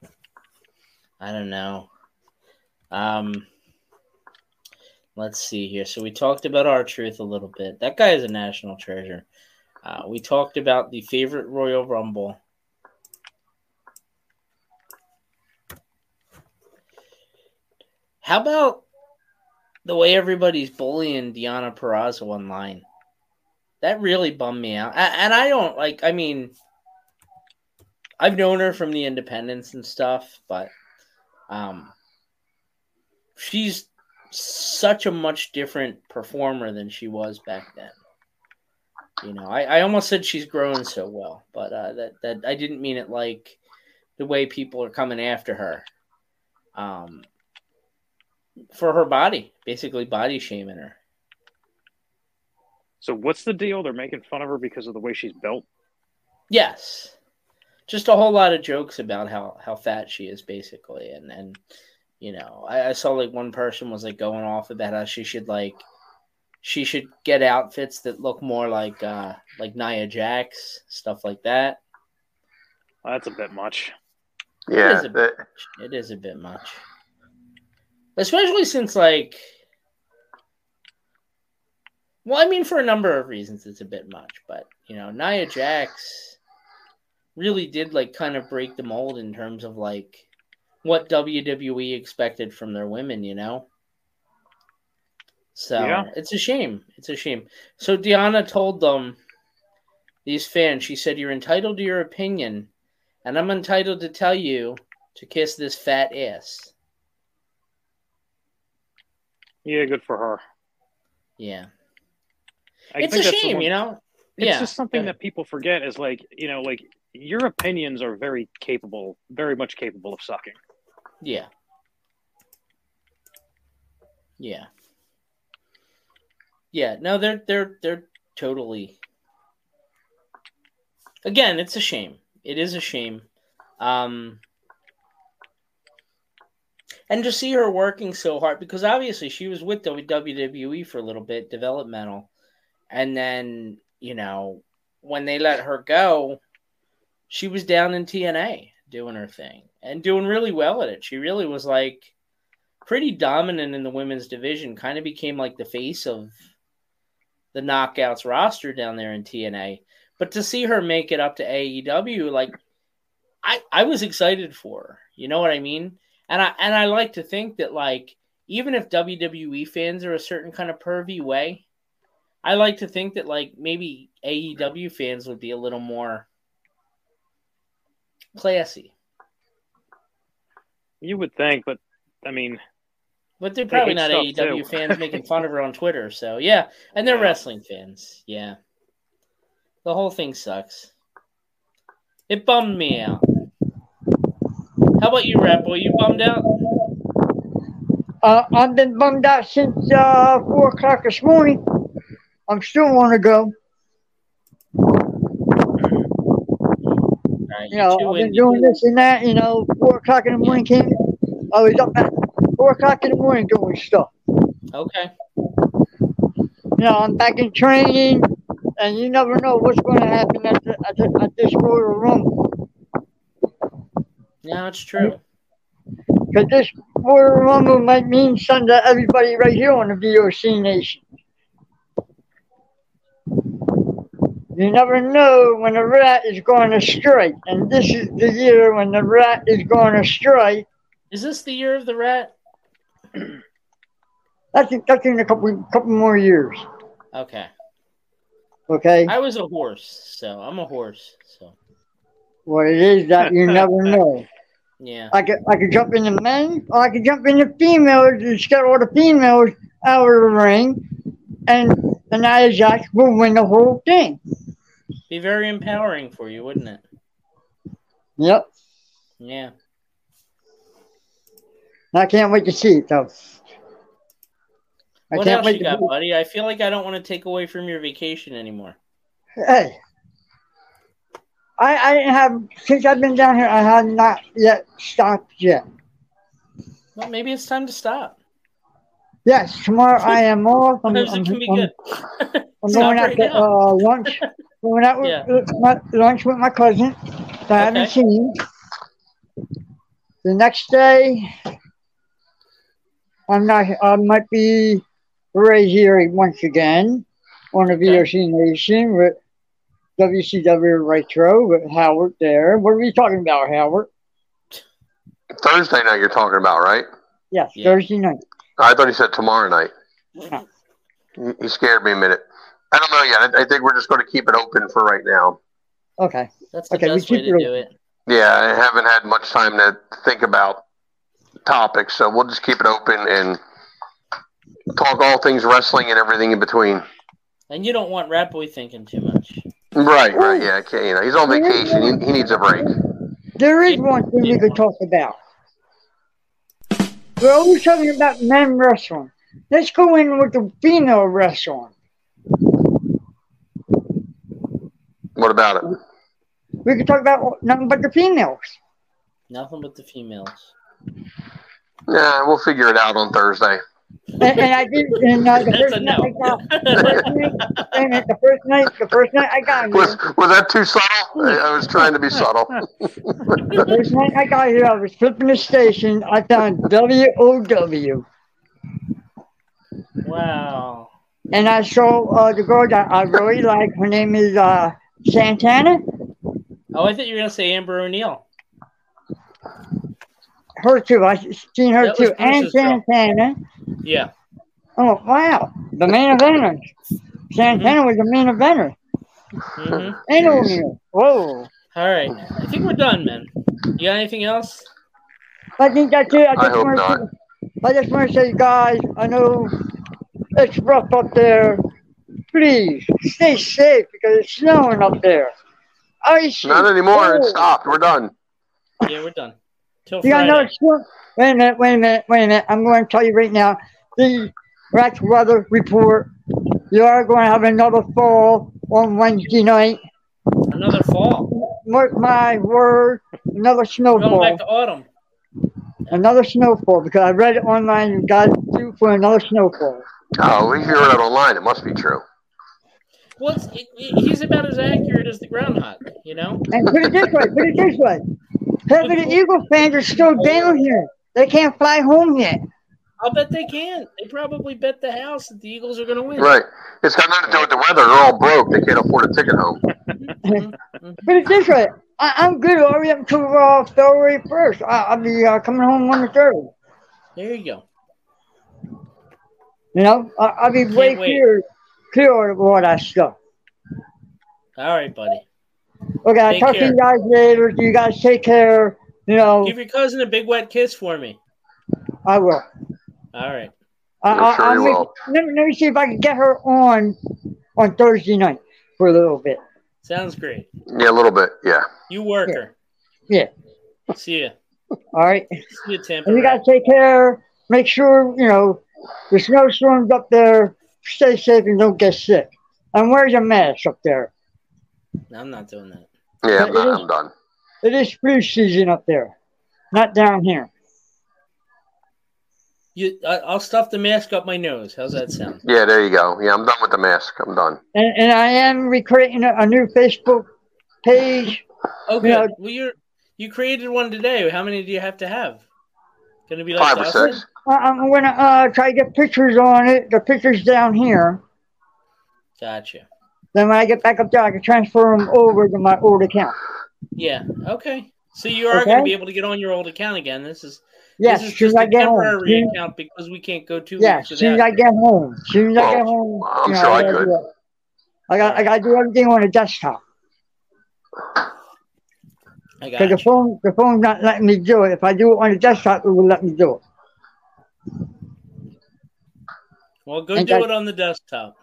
I don't know. Um, let's see here. So we talked about R-Truth a little bit. That guy is a national treasure. Uh, we talked about the favorite Royal Rumble. How about the way everybody's bullying Deonna Purazzo online? That really bummed me out. And I don't like. I mean, I've known her from the independents and stuff, but um, she's such a much different performer than she was back then. You know, I, I almost said she's grown so well, but uh, that that I didn't mean it like the way people are coming after her. Um, for her body, basically body shaming her. So what's the deal? They're making fun of her because of the way she's built. Yes. Just a whole lot of jokes about how, how fat she is, basically. And, and you know, I, I saw like one person was like going off about how she should like, she should get outfits that look more like, uh, like Nia Jax, stuff like that. That's a bit much. Yeah, it is, a bit. It is a bit much. Especially since like well, I mean for a number of reasons it's a bit much, but you know, Nia Jax really did like kind of break the mold in terms of like what WWE expected from their women, you know? So Yeah. it's a shame. It's a shame. So Deonna told them these fans, she said, You're entitled to your opinion, and I'm entitled to tell you to kiss this fat ass. Yeah, good for her. Yeah. I it's a shame, one- you know? It's yeah. just something that people forget is like, you know, like your opinions are very capable, very much capable of sucking. Yeah. Yeah. Yeah. No, they're they're they're totally Again, it's a shame. It is a shame. Um and to see her working so hard because obviously she was with WWE for a little bit, developmental. And then, you know, when they let her go, she was down in TNA doing her thing and doing really well at it. She really was like pretty dominant in the women's division, kind of became like the face of the knockouts roster down there in TNA. But to see her make it up to AEW, like I, I was excited for her. You know what I mean? And I and I like to think that like even if WWE fans are a certain kind of pervy way, I like to think that like maybe AEW fans would be a little more classy. You would think, but I mean, But they're probably hate not AEW too. fans making fun of her on Twitter. So yeah, and they're Yeah. wrestling fans. Yeah, the whole thing sucks. It bummed me out. How about you, Rat Boy? You bummed out? Uh, I've been bummed out since uh, four o'clock this morning. I'm still want to go. Alright, You know, two I've been doing this and that. You know, four o'clock in the morning came. I was up at four o'clock in the morning doing stuff. Okay. You know, I'm back in training, and you never know what's going to happen at, the, at, the, at this Royal Rumble. Yeah, it's true. Because this Royal Rumble might mean something to everybody right here on the VOC Nation. You never know when the rat is going to strike, and this is the year when the rat is going astray. Is this the year of the rat? That's in, that's in a couple couple more years. Okay. Okay, I was a horse, so I'm a horse. So what it is that you never know. yeah. I could I could jump in the men, or I could jump in the females and scare all the females out of the ring, and the Nia Jax will win the whole thing. Be very empowering for you, wouldn't it? Yep, Yeah. I can't wait to see it though. I what can't else wait you got, buddy? I feel like I don't want to take away from your vacation anymore. Hey, I I have since I've been down here. I have not yet stopped yet. Well, maybe it's time to stop. Yes, tomorrow I am off. I'm, Sometimes I'm, it can be I'm- good. I'm going out right to uh, lunch. Going out Yeah. with my, lunch with my cousin. that I haven't seen. The next day, I'm not. I might be right here once again on the VOC Nation with WCW Retro with Howard there. What are we talking about, Howard? Thursday night you're talking about, right? Yes, Yeah. Thursday night. I thought he said tomorrow night. No. You you scared me a minute. I don't know yet. I, I think we're just going to keep it open for right now. Okay. That's the Okay, we best way to it do it. Yeah, I haven't had much time to think about topics, so we'll just keep it open and talk all things wrestling and everything in between. And you don't want Rat Boy thinking too much. Right, right. Yeah, okay, you know, he's on vacation. He, he needs a break. There is one thing we could talk about. We're always talking about men wrestling. Let's go in with the female wrestling. What about it? We could talk about nothing but the females. Nothing but the females. Yeah, we'll figure it out on Thursday. And, and I did, and uh, the first night no. I got, the first night, wait the first night, the first night I got here, Was was that too subtle? I, I was trying to be subtle. the first night I got here, I was flipping the station. I found WOW, Wow. and I saw uh, the girl that I really like. Her name is uh, Santana. Oh, I thought you were gonna say Amber O'Neal. Her too. I seen her That too, and Bruce's girl. Santana. Yeah. Oh wow, the main eventer. Santana was the main eventer. hmm And O'Neal. Whoa. All right. I think we're done, man. You got anything else? I think that's it. I I just hope want not. to. I just want to say, guys, I know it's rough up there. Please stay safe because it's snowing up there. Icy. Not anymore. It stopped. We're done. Yeah, we're done. Till You got Friday. no snow. Wait a minute. Wait a minute. Wait a minute. I'm going to tell you right now. The Rats weather report. You are going to have another fall on Wednesday night. Another fall. Mark my word. Another We're going snowfall. back to autumn. Another snowfall because I read it online. You got due for another snowfall. Oh, if you heard it online, it must be true. Well, it, it- he's about as accurate as the groundhog, you know? And put it this way, put it this way. Half of the Eagle fans are still down here. They can't fly home yet. I'll bet they can. They probably bet the house that the Eagles are going to win. Right. It's got nothing to do with the weather. They're all broke. They can't afford a ticket home. but it this way. I, I'm good all the way up until uh, February 1st. I, I'll be uh, coming home on the 3rd. There you go. You know, I, I'll be way Can't wait. clear, clear of all that stuff. All right, buddy. Okay, I'll Take talk to you guys later. You guys take care. You know, Give your cousin a big wet kiss for me. I will. All right. I, I'm sure I'll you make- will. Let, me, let me see if I can get her on on Thursday night for a little bit. Sounds great. Yeah, a little bit. Yeah. You worker. Yeah. See ya. All right. See you, Tim. And you Ray. got to take care. Make sure you know the snowstorms up there. Stay safe and don't get sick. And wear your mask up there. I'm not doing that. Yeah, I'm, not, is- I'm done. It is flu season up there, not down here. You, I, I'll stuff the mask up my nose. How's that sound? Yeah, there you go. Yeah, I'm done with the mask. I'm done. And, and I am recreating a, a new Facebook page. Oh. You know, well, you you created one today. How many do you have to have? Going to be like Five or six. I- I'm gonna uh, try to get pictures on it. The pictures down here. Gotcha. Then when I get back up there, I can transfer them over to my old account. Yeah. Okay. So you are going to be able to get on your old account again. This is Yes, this is as soon just as I a get home. temporary Soon- account because we can't go two Yeah, weeks as soon as. I get home. As soon as I get oh, home. I'm you know, sure I gotta could. do. I got I got to do everything on the desktop I got because the phone the phone's not letting me do it. If I do it on the desktop, it will let me do it. Well, go Ain't do that- it on the desktop.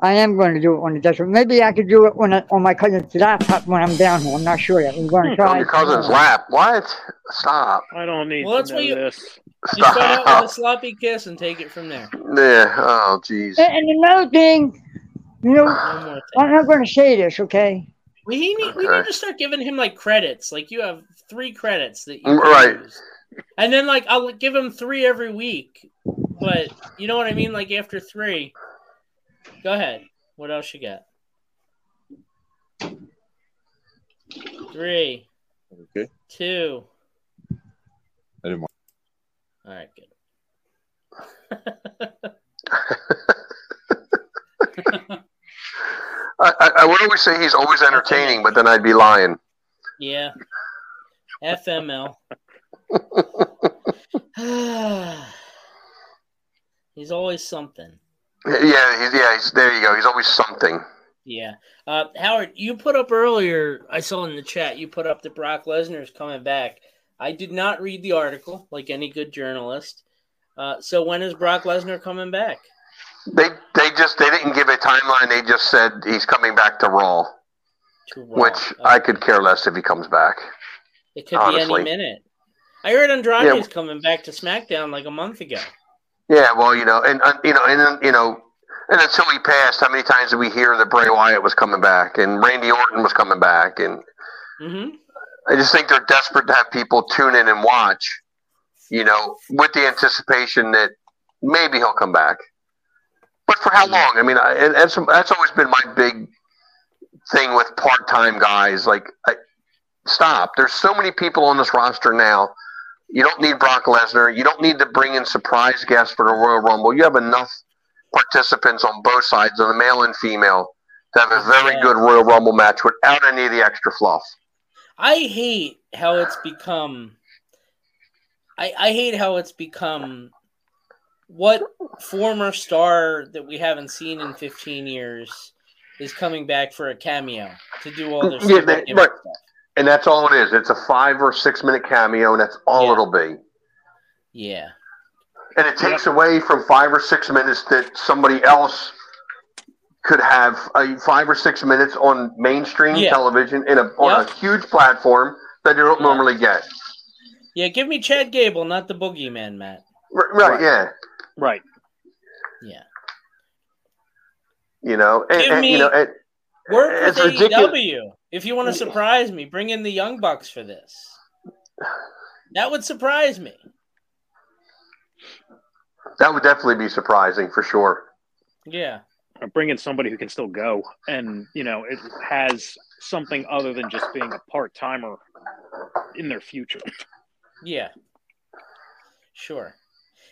I am going to do it on the desktop. Maybe I could do it on a, on my cousin's laptop when I'm down here. I'm not sure yet. We're going to hmm, try. On your cousin's lap. What? Stop. I don't need Well, that's to what know you- this. You start out with a sloppy kiss and take it from there. Yeah. Oh, jeez. And, and another thing, you know, No. I'm not going to say this, okay? We need, we need to start giving him like credits. Like you have three credits that you right. use. and then like I'll give him three every week. But you know what I mean? Like after three, go ahead. What else you got? Three, Okay. two. I didn't want. All right, good. I, I, I would always say he's always entertaining, but then I'd be lying. Yeah. FML. He's always something. Yeah, he's, yeah, he's, there you go. He's always something. Yeah. Uh, Howard, you put up earlier, I saw in the chat, you put up that Brock Lesnar is coming back. I did not read the article like any good journalist. Uh, so when is Brock Lesnar coming back? They they just they didn't give a timeline. They just said he's coming back to Raw, To Raw? which I could care less if he comes back. It could honestly. be any minute. I heard Andrade Yeah. is coming back to SmackDown like a month ago. Yeah, well, you know, and uh, you know, and then, you know, and until he passed, how many times did we hear that Bray Wyatt was coming back and Randy Orton was coming back, and hmm I just think they're desperate to have people tune in and watch, you know, with the anticipation that maybe he'll come back. But for how long? I mean, I, and that's that's always been my big thing with part-time guys. Like, I, stop. There's so many people on this roster now. You don't need Brock Lesnar. You don't need to bring in surprise guests for the Royal Rumble. You have enough participants on both sides, of the male and female, to have a very Yeah. good Royal Rumble match without any of the extra fluff. I hate how it's become. I, I hate how it's become. What former star that we haven't seen in 15 years is coming back for a cameo to do all their Yeah, they- right. stuff? And that's all it is. It's a five or six minute cameo, and that's all Yeah. it'll be. Yeah. And it takes away from five or six minutes that somebody else could have a five or six minutes on mainstream Yeah. television in a on Yep. a huge platform that you don't normally get. Yeah, give me Chad Gable, not the boogeyman, Matt. R- Right, Yeah. Right. Yeah. You know, and, Give and, me- you know, and, Work with It's ridiculous. AEW. If you want to surprise me, bring in the Young Bucks for this. That would surprise me. that would definitely be surprising for sure. Yeah. Or bring in somebody who can still go and you know it has something other than just being a part timer in their future. Yeah. Sure.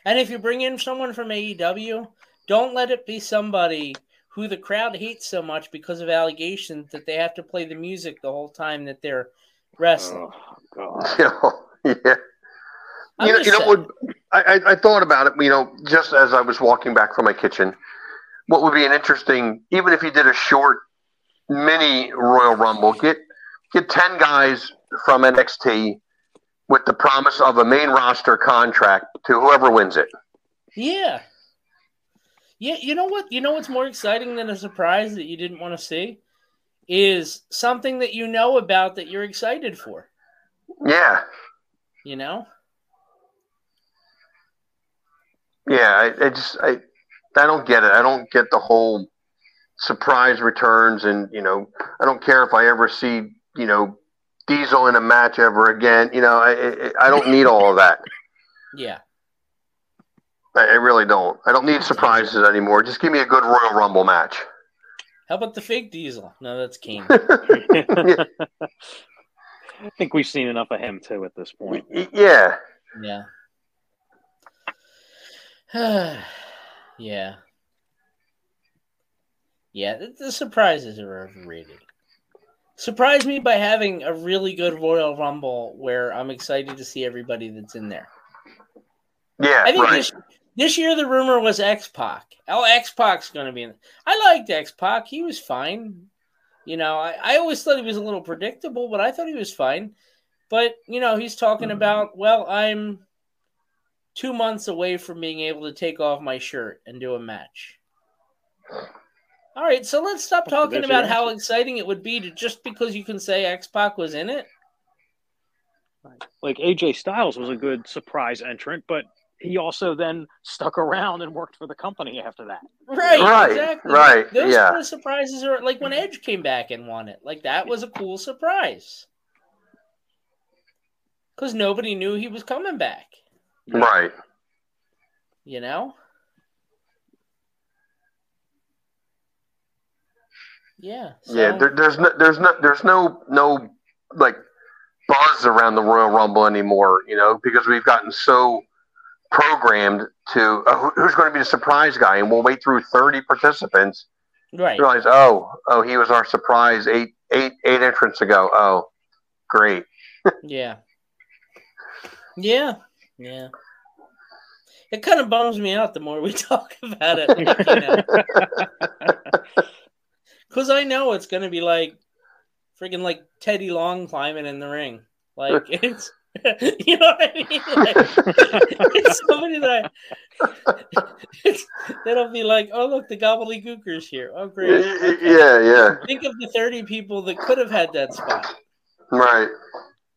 And if you bring in someone from AEW, don't let it be somebody who the crowd hates so much because of allegations that they have to play the music the whole time that they're wrestling. Oh, You know, yeah. I'm you know, you know what? I, I, I thought about it. You know, just as I was walking back from my kitchen, what would be an interesting, even if you did a short mini Royal Rumble, get get ten guys from NXT with the promise of a main roster contract to whoever wins it. Yeah. Yeah, you know what? You know what's more exciting than a surprise that you didn't want to see is something that you know about that you're excited for. Yeah, You know? yeah. I, I just I I don't get it. I don't get the whole surprise returns, and you know, I don't care if I ever see you know Diesel in a match ever again. You know, I I, I don't need all of that. Yeah. I, I really don't. I don't need surprises anymore. Just give me a good Royal Rumble match. How about the fake diesel? No, that's Kane. I think we've seen enough of him too at this point. Yeah. Yeah. yeah. Yeah, the, the surprises are overrated. Surprise me by having a really good Royal Rumble where I'm excited to see everybody that's in there. Yeah, I think right. this this year the rumor was X Pac. Oh, X Pac's going to be in. I liked X Pac. He was fine. You know, I, I always thought he was a little predictable, but I thought he was fine. But you know, he's talking mm-hmm. about well, I'm two months away from being able to take off my shirt and do a match. All right, so let's stop talking there's about how exciting it would be to just because you can say X Pac was in it. Like AJ Styles was a good surprise entrant, but he also then stuck around and worked for the company after that. Right, Right, exactly. right, Those yeah. kind of surprises are like when Edge came back and won it. Like that was a cool surprise because nobody knew he was coming back. Right. You know. Yeah. Yeah, there, there's no, there's no, there's no, no like buzz around the Royal Rumble anymore. You know, because we've gotten so programmed to uh, who's going to be the surprise guy, and we'll wait through 30 participants. Right. Realize, oh, oh, he was our surprise eight, eight, eight entrants ago. Oh, great. Yeah. Yeah. Yeah. It kind of bums me out the more we talk about it. Because I know it's going to be like freaking like Teddy Long climbing in the ring. Like, it's, you know what I mean? Like, it's somebody that it's, that'll be like, oh, look, the gobbledygookers here. Oh, great. Yeah, yeah, Think of the 30 people that could have had that spot. right.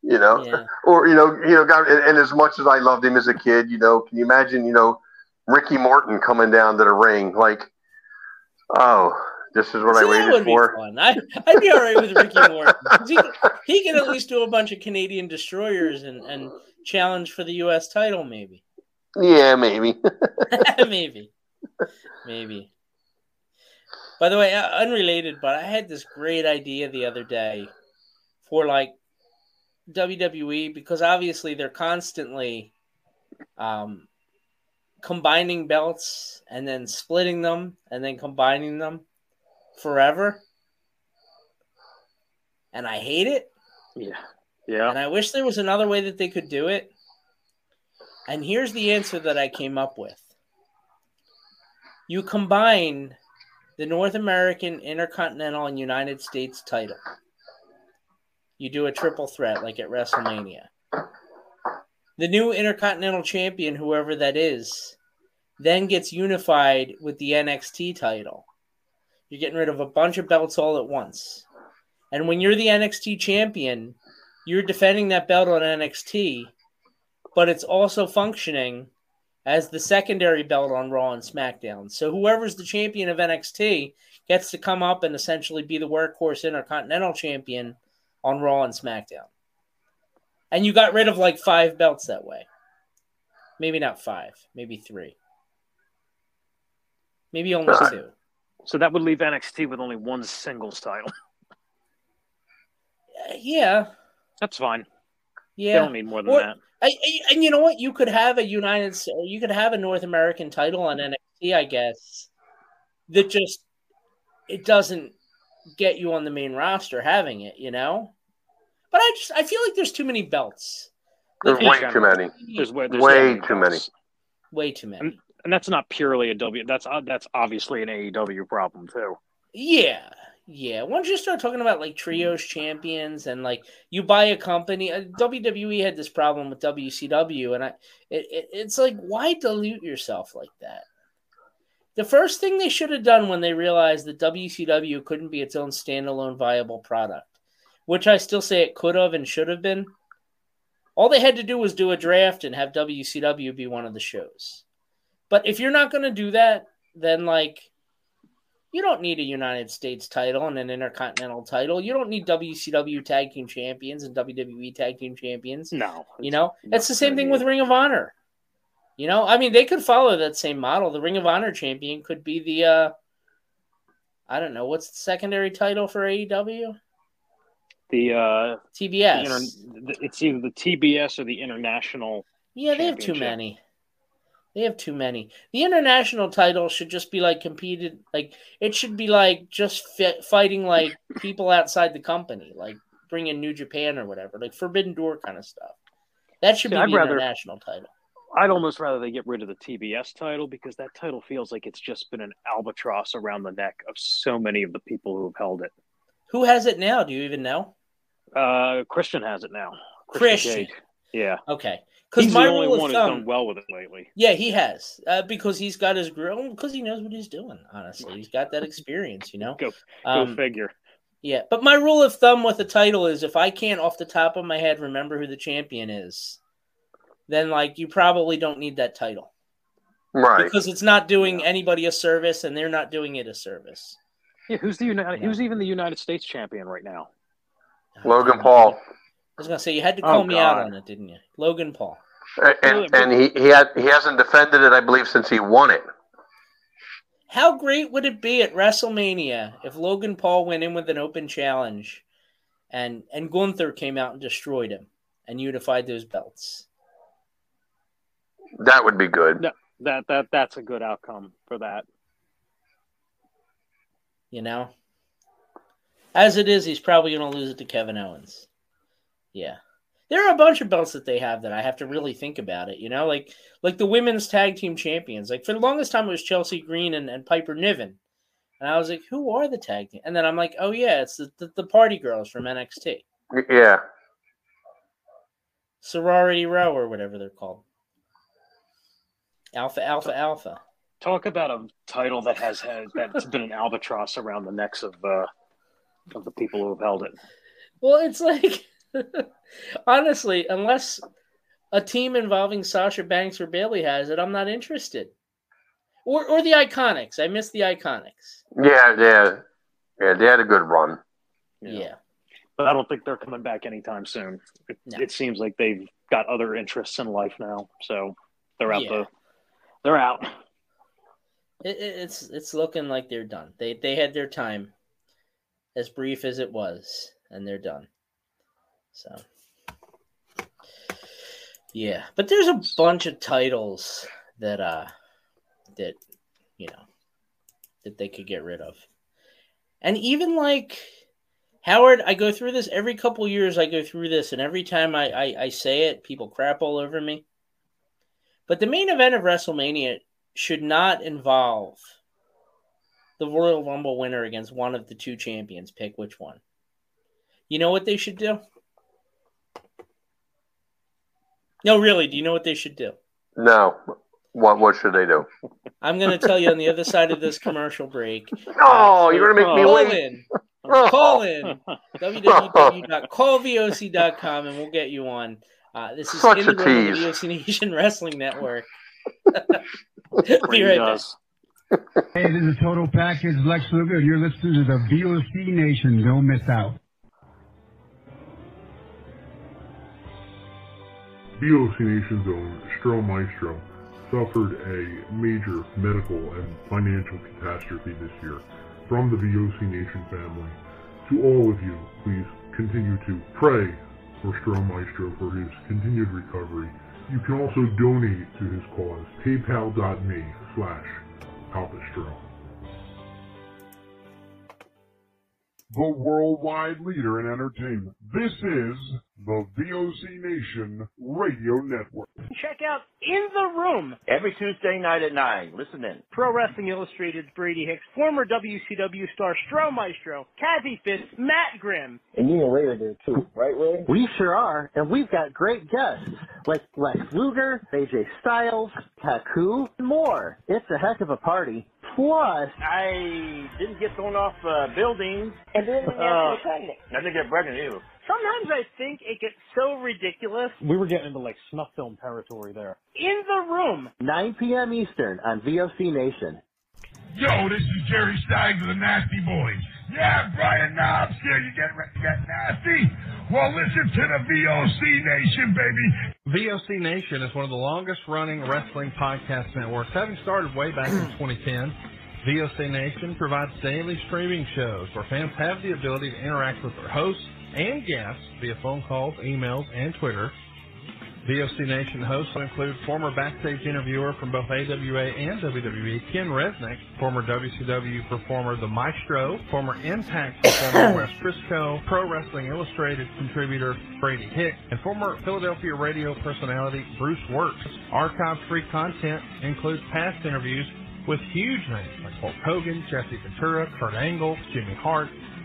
You know, Yeah. or you know, you know, God, and, and as much as I loved him as a kid, you know, can you imagine, you know, Ricky Morton coming down to the ring like, oh, this is what I See, that waited would be for. fun. I, I'd be all right with Ricky Morton. 'Cause He, he can at least do a bunch of Canadian destroyers and, and challenge for the U.S. title, maybe. Yeah, maybe. maybe. Maybe. By the way, uh, unrelated, but I had this great idea the other day for like WWE because obviously they're constantly um, combining belts and then splitting them and then combining them forever. And I hate it. Yeah. Yeah. And I wish there was another way that they could do it. And here's the answer that I came up with you combine the North American, Intercontinental, and United States title. You do a triple threat like at WrestleMania. The new Intercontinental Champion, whoever that is, then gets unified with the NXT title. You're getting rid of a bunch of belts all at once. And when you're the NXT champion, you're defending that belt on NXT, but it's also functioning as the secondary belt on Raw and SmackDown. So whoever's the champion of NXT gets to come up and essentially be the workhorse Intercontinental champion on Raw and SmackDown. And you got rid of like five belts that way. Maybe not five, maybe three. Maybe only two. So that would leave NXT with only one singles title. Uh, yeah. That's fine. Yeah. They don't need more than Or- that. I, I- and you know what? You could have a United, or you could have a North American title on NXT, I guess. That just it doesn't get you on the main roster having it, you know. But I just I feel like there's too many belts. There's way too many. There's way, there's Way too many. belts. Way too many. And, that's not purely a W. That's uh, that's obviously an AEW problem too. Yeah, Yeah, once you start talking about like trios champions and like you buy a company, uh, WWE had this problem with WCW, and I, it, it, it's like why dilute yourself like that? The first thing they should have done when they realized that WCW couldn't be its own standalone viable product, which I still say it could have and should have been, all they had to do was do a draft and have WCW be one of the shows. But if you're not going to do that, then like you don't need a United States title and an Intercontinental title. You don't need WCW Tag Team Champions and WWE Tag Team Champions. No, you know it's the same thing with Ring of Honor. You know, I mean, they could follow that same model. The Ring of Honor champion could be the, uh I don't know, what's the secondary title for AEW? The uh, TBS. the inter- it's either the TBS or the International. Yeah, they have too many. They have too many. The international title should just be like competed, like it should be like just fi- fighting like people outside the company, like bring in New Japan or whatever, like Forbidden Door kind of stuff. That should See, be I'd the rather- international title. I'd almost rather they get rid of the TBS title because that title feels like it's just been an albatross around the neck of so many of the people who have held it. Who has it now? Do you even know? Uh, Christian has it now. Christian. Cage. Yeah. Okay, because my the only rule of one who's thumb, done well with it lately. Yeah, he has. Uh, because he's got his grill, because he knows what he's doing, honestly. He's got that experience, you know? Go, Um, figure. Yeah, but my rule of thumb with the title is if I can't off the top of my head remember who the champion is, then like you probably don't need that title. Right. Because it's not doing anybody a service and they're not doing it a service. Yeah, who's the United? Who's even the United States champion right now? Logan Paul. I was gonna say you had to Oh, call me out on it, didn't you? Logan Paul. And, and he, he had he hasn't defended it, I believe, since he won it. How great would it be at WrestleMania if Logan Paul went in with an open challenge and and Gunther came out and destroyed him and unified those belts? That would be good. No, that that that's a good outcome for that. You know? As it is, he's probably gonna lose it to Kevin Owens. Yeah. There are a bunch of belts that they have that I have to really think about it, you know, like like the women's tag team champions. Like for the longest time it was Chelsea Green and, and Piper Niven. And I was like, who are the tag team? And then I'm like, oh yeah, it's the, the, the party girls from NXT. Yeah. Sorority Row or whatever they're called. Alpha Alpha Alpha. Talk about a title that has had that's been an albatross around the necks of uh, of the people who have held it. Well, it's like honestly, unless a team involving Sasha Banks or Bayley has it, I'm not interested. Or or the Iconics. I miss the Iconics. Yeah, yeah. Yeah, they had a good run. Yeah. But I don't think they're coming back anytime soon. It, it seems like they've got other interests in life now, so they're out Yeah. the they're out. It, it- it's it's looking like they're done. They they had their time, as brief as it was, and they're done. So, yeah, but there's a bunch of titles that uh that you know that they could get rid of, and even like Howard, I go through this every couple years. I go through this, and every time I, I I say it, people crap all over me. But the main event of WrestleMania should not involve the Royal Rumble winner against one of the two champions. Pick which one. You know what they should do? No, really. Do you know what they should do? No. What what should they do? I'm going to tell you on the other side of this commercial break. Oh, you're gonna make me call wait. in. Call in www.callvoc.com and we'll get you on. Uh, this is Such in the room tease. VOC Nation Wrestling Network. Be right back. Hey, this is Total Package Lex Luger, and you're listening to the VOC Nation. Don't miss out. Own Stro Maestro suffered a major medical and financial catastrophe this year. From the VOC Nation family, to all of you, please continue to pray for Stro Maestro for his continued recovery. You can also donate to his cause, paypal.me slash Stro. The worldwide leader in entertainment. This is the VOC Nation Radio Network. Check out In the Room Every Tuesday night at 9. Listen in. Pro Wrestling Illustrated's Brady Hicks, former WCW star Stro Maestro, Kathy Fitz, Matt Grimm. And you and Ray are there too, right, Ray? We sure are, and we've got great guests like Lex Luger, AJ Styles, Taku, and more. It's a heck of a party. Plus, I didn't get thrown off uh, buildings. And didn't Uh, get pregnant. I didn't get pregnant either. Sometimes I think it gets so ridiculous. We were getting into like snuff film territory there. In the Room. 9 p.m. Eastern on VOC Nation. Yo, this is Jerry Stein of the Nasty Boys. Yeah, Brian Knobbs here. You getting ready to get nasty? Well, listen to the VOC Nation, baby. VOC Nation is one of the longest running wrestling podcast networks, having started way back in 2010. VOC Nation provides daily streaming shows where fans have the ability to interact with their hosts and guests via phone calls, emails, and Twitter. VOC Nation hosts will include former backstage interviewer from both AWA and WWE, Ken Resnick, former WCW performer The Maestro, former Impact performer Wes Brisco, Pro Wrestling Illustrated contributor Brady Hicks, and former Philadelphia radio personality Bruce Works. Archived free content includes past interviews with huge names like Hulk Hogan, Jesse Ventura, Kurt Angle, Jimmy Hart,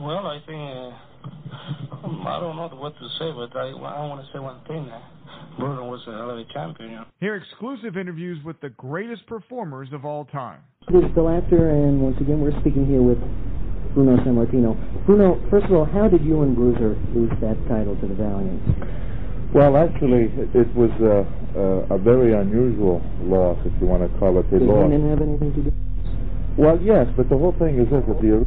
Well, I think uh, I don't know what to say, but I, I want to say one thing. Uh, Bruno was a hell of a champion. You know? Hear exclusive interviews with the greatest performers of all time. This is Bill Apter, and once again, we're speaking here with Bruno Sammartino. Bruno, first of all, how did you and Bruiser lose that title to the Valiants? Well, actually, it was a, a, a very unusual loss, if you want to call it a Did loss. Heenan have anything to do? Well, yes, but the whole thing is this: that the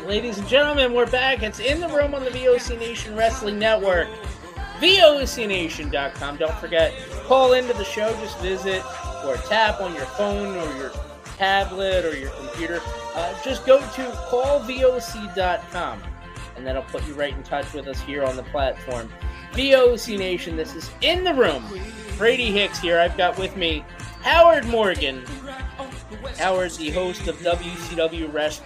Right, ladies and gentlemen, we're back. It's in the room on the VOC Nation Wrestling Network. VOCNation.com. Don't forget, call into the show. Just visit or tap on your phone or your tablet or your computer. Uh, just go to callvoc.com. and that'll put you right in touch with us here on the platform. VOC Nation, this is in the room. Brady Hicks here. I've got with me Howard Morgan. Howard, the host of WCW Res-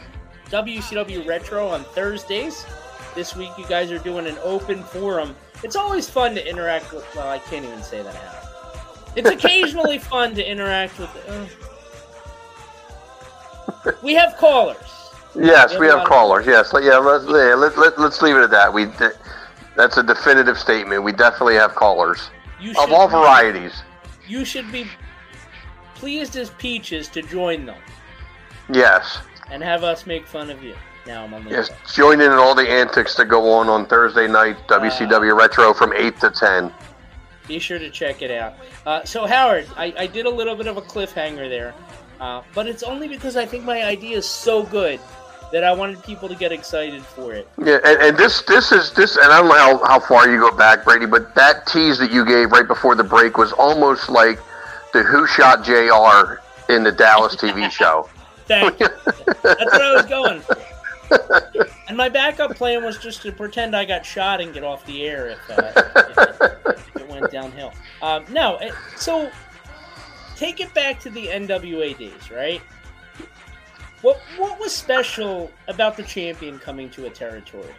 WCW Retro on Thursdays. This week, you guys are doing an open forum. It's always fun to interact with. Well, I can't even say that out. It's occasionally fun to interact with. Uh, we have callers. Yes, we have of- callers. Yes, yeah. Let's yeah, let, let, let's leave it at that. We that's a definitive statement. We definitely have callers You of all be- varieties. You should be pleased as peaches to join them Yes, and have us make fun of you. Now I'm on the yes. Join in in all the antics that go on on Thursday night WCW Retro from eight to ten. Be sure to check it out. Uh, so, Howard, I, I did a little bit of a cliffhanger there, uh, but it's only because I think my idea is so good that I wanted people to get excited for it. Yeah, and, and this this is this, and I don't know how, how far you go back, Brady, but that tease that you gave right before the break was almost like the Who Shot J.R. in the Dallas TV show. Thank you. That's what I was going for. And my backup plan was just to pretend I got shot and get off the air if, uh, if, it, went downhill. Um, no, it, so take it back to the NWA days, right? What what was special about the champion coming to a territory?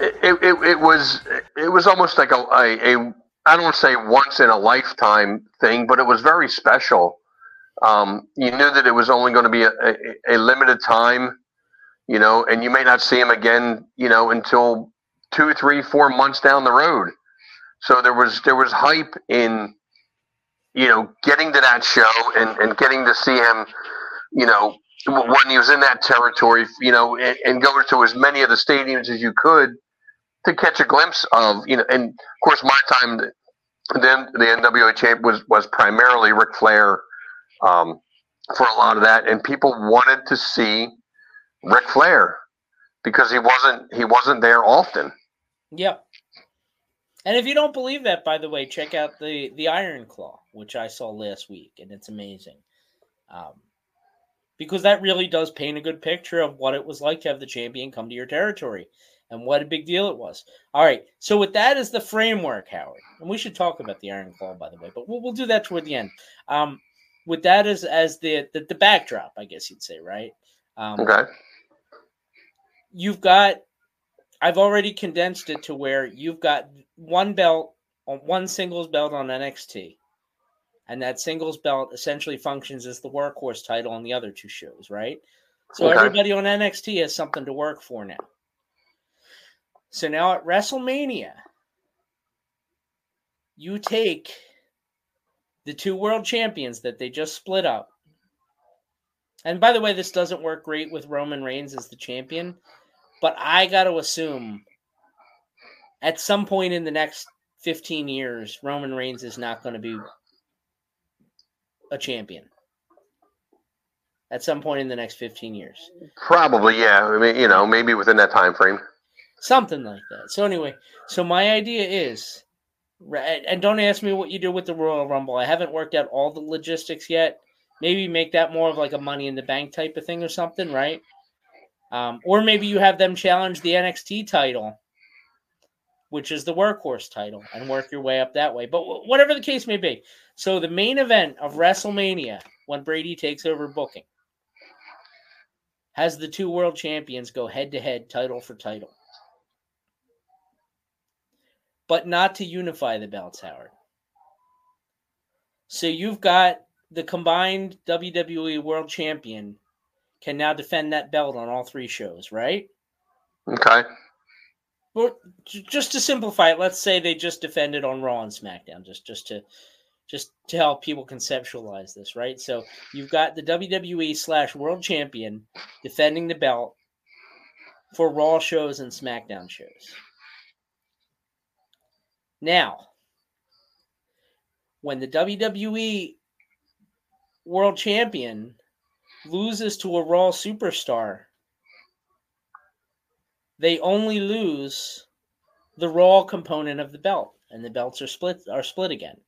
it, it, it was it was almost like a, a, a I don't want to say once in a lifetime thing, but it was very special. Um, you knew that it was only going to be a, a, a limited time, you know, and you may not see him again, you know, until two, three, four months down the road. So there was there was hype in, you know, getting to that show and, and getting to see him, you know, when he was in that territory, you know, and, and go to as many of the stadiums as you could to catch a glimpse of, you know, and of course my time then the NWA champ was was primarily Ric Flair um, for a lot of that, and people wanted to see Ric Flair because he wasn't he wasn't there often. Yep. And if you don't believe that, by the way, check out the the Iron Claw, which I saw last week, and it's amazing. Um, because that really does paint a good picture of what it was like to have the champion come to your territory and what a big deal it was. All right, so with that as the framework, Howard, and we should talk about the Iron Claw, by the way, but we'll, we'll do that toward the end. Um, with that as as the, the the backdrop, I guess you'd say, right? Um, Okay. you've got I've already condensed it to where you've got one belt on one singles belt on NXT. And that singles belt essentially functions as the workhorse title on the other two shows, right? So Okay. everybody on NXT has something to work for now. So now at WrestleMania, you take the two world champions that they just split up. And by the way, this doesn't work great with Roman Reigns as the champion, but I got to assume at some point in the next 15 years, Roman Reigns is not going to be a champion. At some point in the next 15 years. Probably, yeah. I mean, you know, maybe within that time frame. Something like that. So anyway, so my idea is right, and don't ask me what you do with the Royal Rumble. I haven't worked out all the logistics yet. Maybe make that more of like a money in the bank type of thing or something, right? Um, or maybe you have them challenge the NXT title, which is the workhorse title, and work your way up that way. But wh- whatever the case may be. So the main event of WrestleMania, when Brady takes over booking, has the two world champions go head to head, title for title. But not to unify the belts, Howard. So you've got the combined WWE World Champion can now defend that belt on all three shows, right? Okay. Well, just to simplify it, let's say they just defended on Raw and SmackDown, just just to just to help people conceptualize this, right? So you've got the WWE slash World Champion defending the belt for Raw shows and SmackDown shows. Now, when the WWE World Champion loses to a Raw superstar, they only lose the Raw component of the belt, and the belts are split are split again.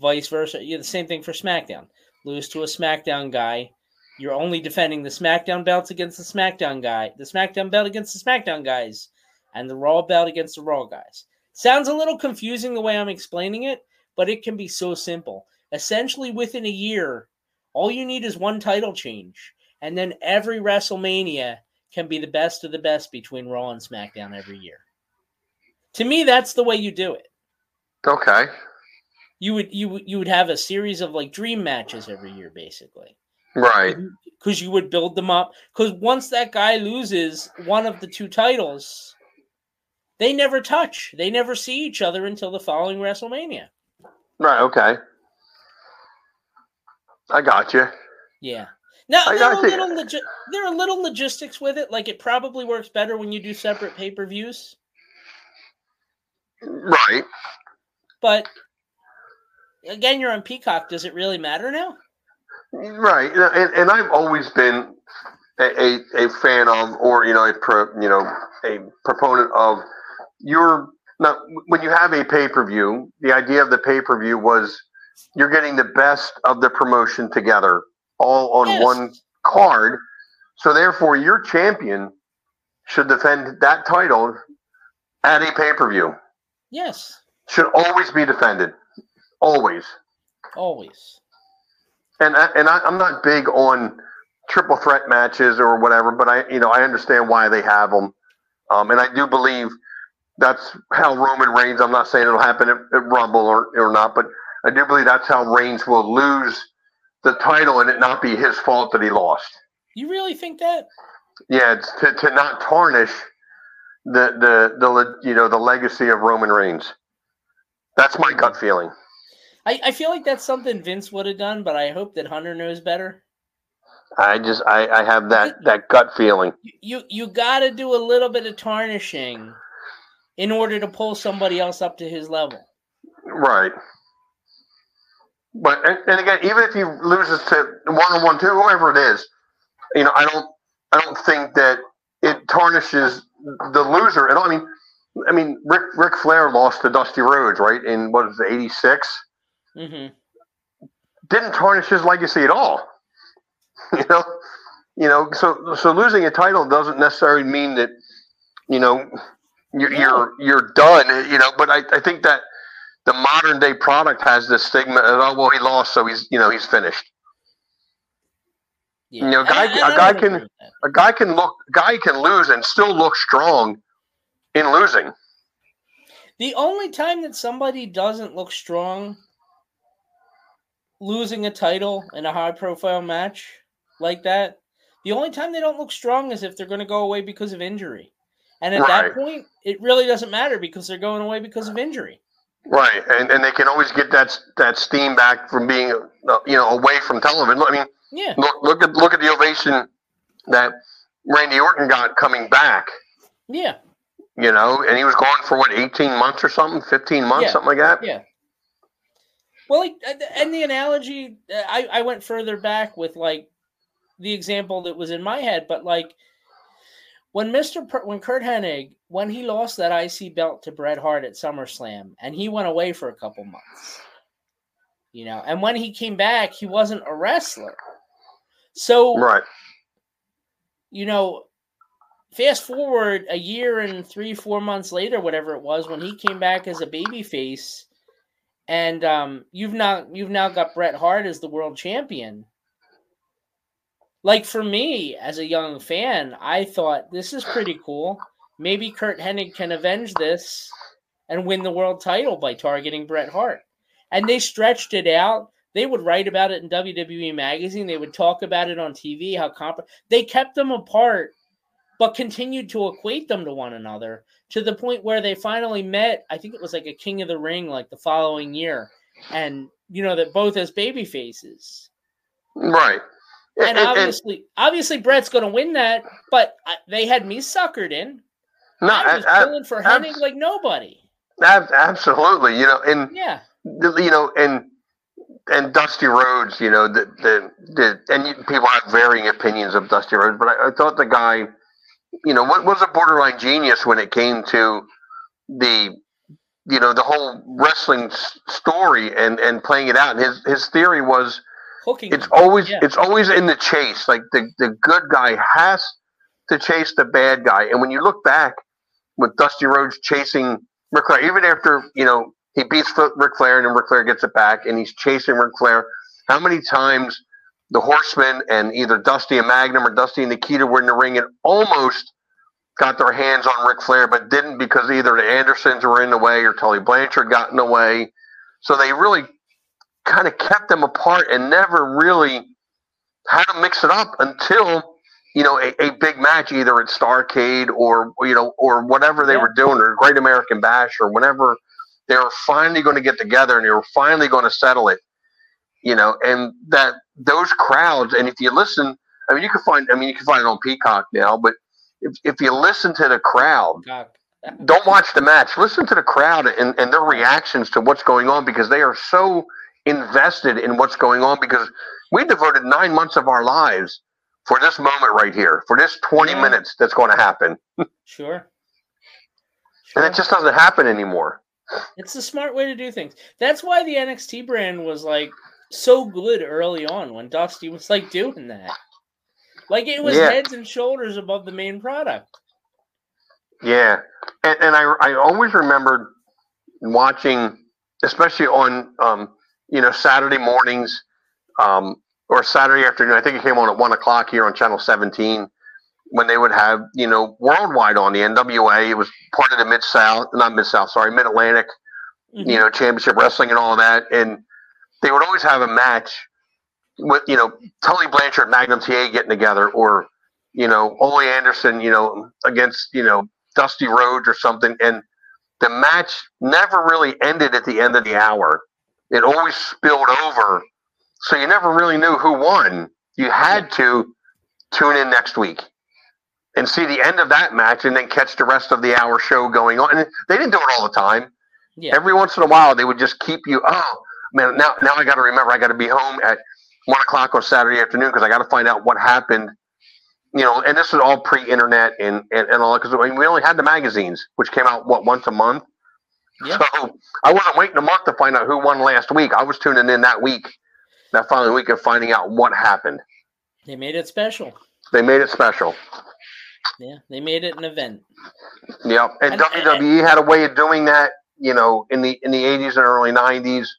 Vice versa, the same thing for SmackDown. Lose to a SmackDown guy, You're only defending the SmackDown belts against the SmackDown guy, the SmackDown belt against the SmackDown guys, and the Raw belt against the Raw guys. Sounds a little confusing the way I'm explaining it, but it can be so simple. Essentially, within a year, all you need is one title change, and then every WrestleMania can be the best of the best between Raw and SmackDown every year. To me, that's the way you do it. Okay. You would you would you would have a series of like dream matches every year, basically. Right. Because you would build them up. Because once that guy loses one of the two titles, they never touch. They never see each other until the following WrestleMania. Right. Okay. I got you. Yeah. Now I there are, little logi- there are little logistics with it. Like it probably works better when you do separate pay per views. Right. But again, you're on Peacock. Does it really matter now? Right. And, and I've always been a, a, a fan of, or you know, a pro, you know, a proponent of your. Now, when you have a pay per view, the idea of the pay per view was you're getting the best of the promotion together, all on Yes. one card. So therefore, your champion should defend that title at a pay per view. Yes, Should always be defended, always. always. and I, and I, I'm not big on triple threat matches or whatever, but I you know I understand why they have them, um, and I do believe that's how Roman Reigns. I'm not saying it'll happen at, at Rumble or or not, but I do believe that's how Reigns will lose the title and it not be his fault that he lost. You really think that? Yeah, it's to, to not tarnish the the the you know the legacy of Roman Reigns. That's my gut feeling. I, I feel like that's something Vince would have done, but I hope that Hunter knows better. I just I, I have that that gut feeling. You you got to do a little bit of tarnishing in order to pull somebody else up to his level. Right. But and, and again, even if he loses to one on one two, whoever it is, you know, I don't I don't think that it tarnishes the loser at all. I mean I mean Rick Ric Flair lost to Dusty Rhodes, right? In what is it, eighty six? Mm-hmm. Didn't tarnish his legacy at all. You know? You know, so so losing a title doesn't necessarily mean that, you know, you're you're, you're done, you know, but I, I think that the modern day product has this stigma of oh well he lost so he's you know he's finished. You know, a guy And- and a I guy can a guy can look a guy can lose and still look strong in losing. The only time that somebody doesn't look strong losing a title in a high profile match like that, the only time they don't look strong is if they're going to go away because of injury. And at that point, it really doesn't matter because they're going away because of injury. Right, and and they can always get that that steam back from being uh, you know away from television. I mean, Yeah. look look at look at the ovation that Randy Orton got coming back. Yeah. You know, and he was gone for what eighteen months or something, fifteen months, Yeah. something like that. Yeah. Well, like, uh, and the analogy, uh, I, I went further back with like the example that was in my head, but like when Mr. Per, when Curt Hennig, when he lost that IC belt to Bret Hart at SummerSlam and he went away for a couple months, you know, and when he came back, he wasn't a wrestler. So, Right. you know, fast forward a year and three, four months later, whatever it was, when he came back as a baby face, and um, you've now you've now got Bret Hart as the world champion. Like for me, as a young fan, I thought this is pretty cool. Maybe Curt Hennig can avenge this and win the world title by targeting Bret Hart. And they stretched it out. They would write about it in WWE magazine. They would talk about it on TV. How comp they kept them apart, but continued to equate them to one another to the point where they finally met. I think it was like a King of the Ring, like the following year, and you know that both as baby faces. Right. And, obviously, obviously, Bret's going to win that. But they had me suckered in. No, I was I- I- for abs- Hennig like nobody. Absolutely. You know, and Yeah. you know, and and Dusty Rhodes, you know, the the, the and you, people have varying opinions of Dusty Rhodes, but I, I thought the guy, you know, what was a borderline genius when it came to the, you know, the whole wrestling s- story and and playing it out. And his his theory was, hooking. It's them. always Yeah. it's always in the chase. Like the the good guy has to chase the bad guy. And when you look back with Dusty Rhodes chasing Ric Flair, even after you know he beats Ric Flair and then Ric Flair gets it back, and he's chasing Ric Flair. How many times the Horsemen and either Dusty and Magnum or Dusty and Nikita were in the ring and almost got their hands on Ric Flair, but didn't because either the Andersons were in the way or Tully Blanchard got in the way. So they really kind of kept them apart and never really had to mix it up until you know a, a big match, either at Starcade or you know or whatever they were doing, or Great American Bash or whenever they were finally going to get together and they were finally going to settle it. You know, and that those crowds, and if you listen, I mean, you can find, I mean, you can find it on Peacock now, but if, if you listen to the crowd, don't watch the match. Listen to the crowd and, and their reactions to what's going on because they are so invested in what's going on because we devoted nine months of our lives for this moment right here, for this 20 Yeah. minutes that's going to happen. Sure. And it just doesn't happen anymore. It's a smart way to do things. That's why the NXT brand was like so good early on when Dusty was like doing that. Like it was Yeah. heads and shoulders above the main product. Yeah, and, and I I always remembered watching, especially on um you know Saturday mornings, um or Saturday afternoon. I think it came on at one o'clock here on Channel Seventeen when they would have you know worldwide on the NWA. It was part of the Mid South, not Mid South, sorry, Mid Atlantic, you know, Championship Wrestling and all that, and they would always have a match with you know Tully Blanchard, Magnum TA getting together, or you know Ole Anderson, you know against you know Dusty Rhodes or something, and the match never really ended at the end of the hour. It always spilled over, so you never really knew who won. You had to tune in next week and see the end of that match, and then catch the rest of the hour show going on. And they didn't do it all the time. Yeah. Every once in a while, they would just keep you. Oh man, now now I got to remember I got to be home at one o'clock on Saturday afternoon because I got to find out what happened. You know, and this is all pre-internet and and, and all because I mean, we only had the magazines, which came out what once a month. Yeah. So I wasn't waiting a month to find out who won last week. I was tuning in that week, that following week, of finding out what happened. They made it special. They made it special. Yeah, they made it an event. Yep, and, And- WWE had a way of doing that. You know, in the in the eighties and early nineties,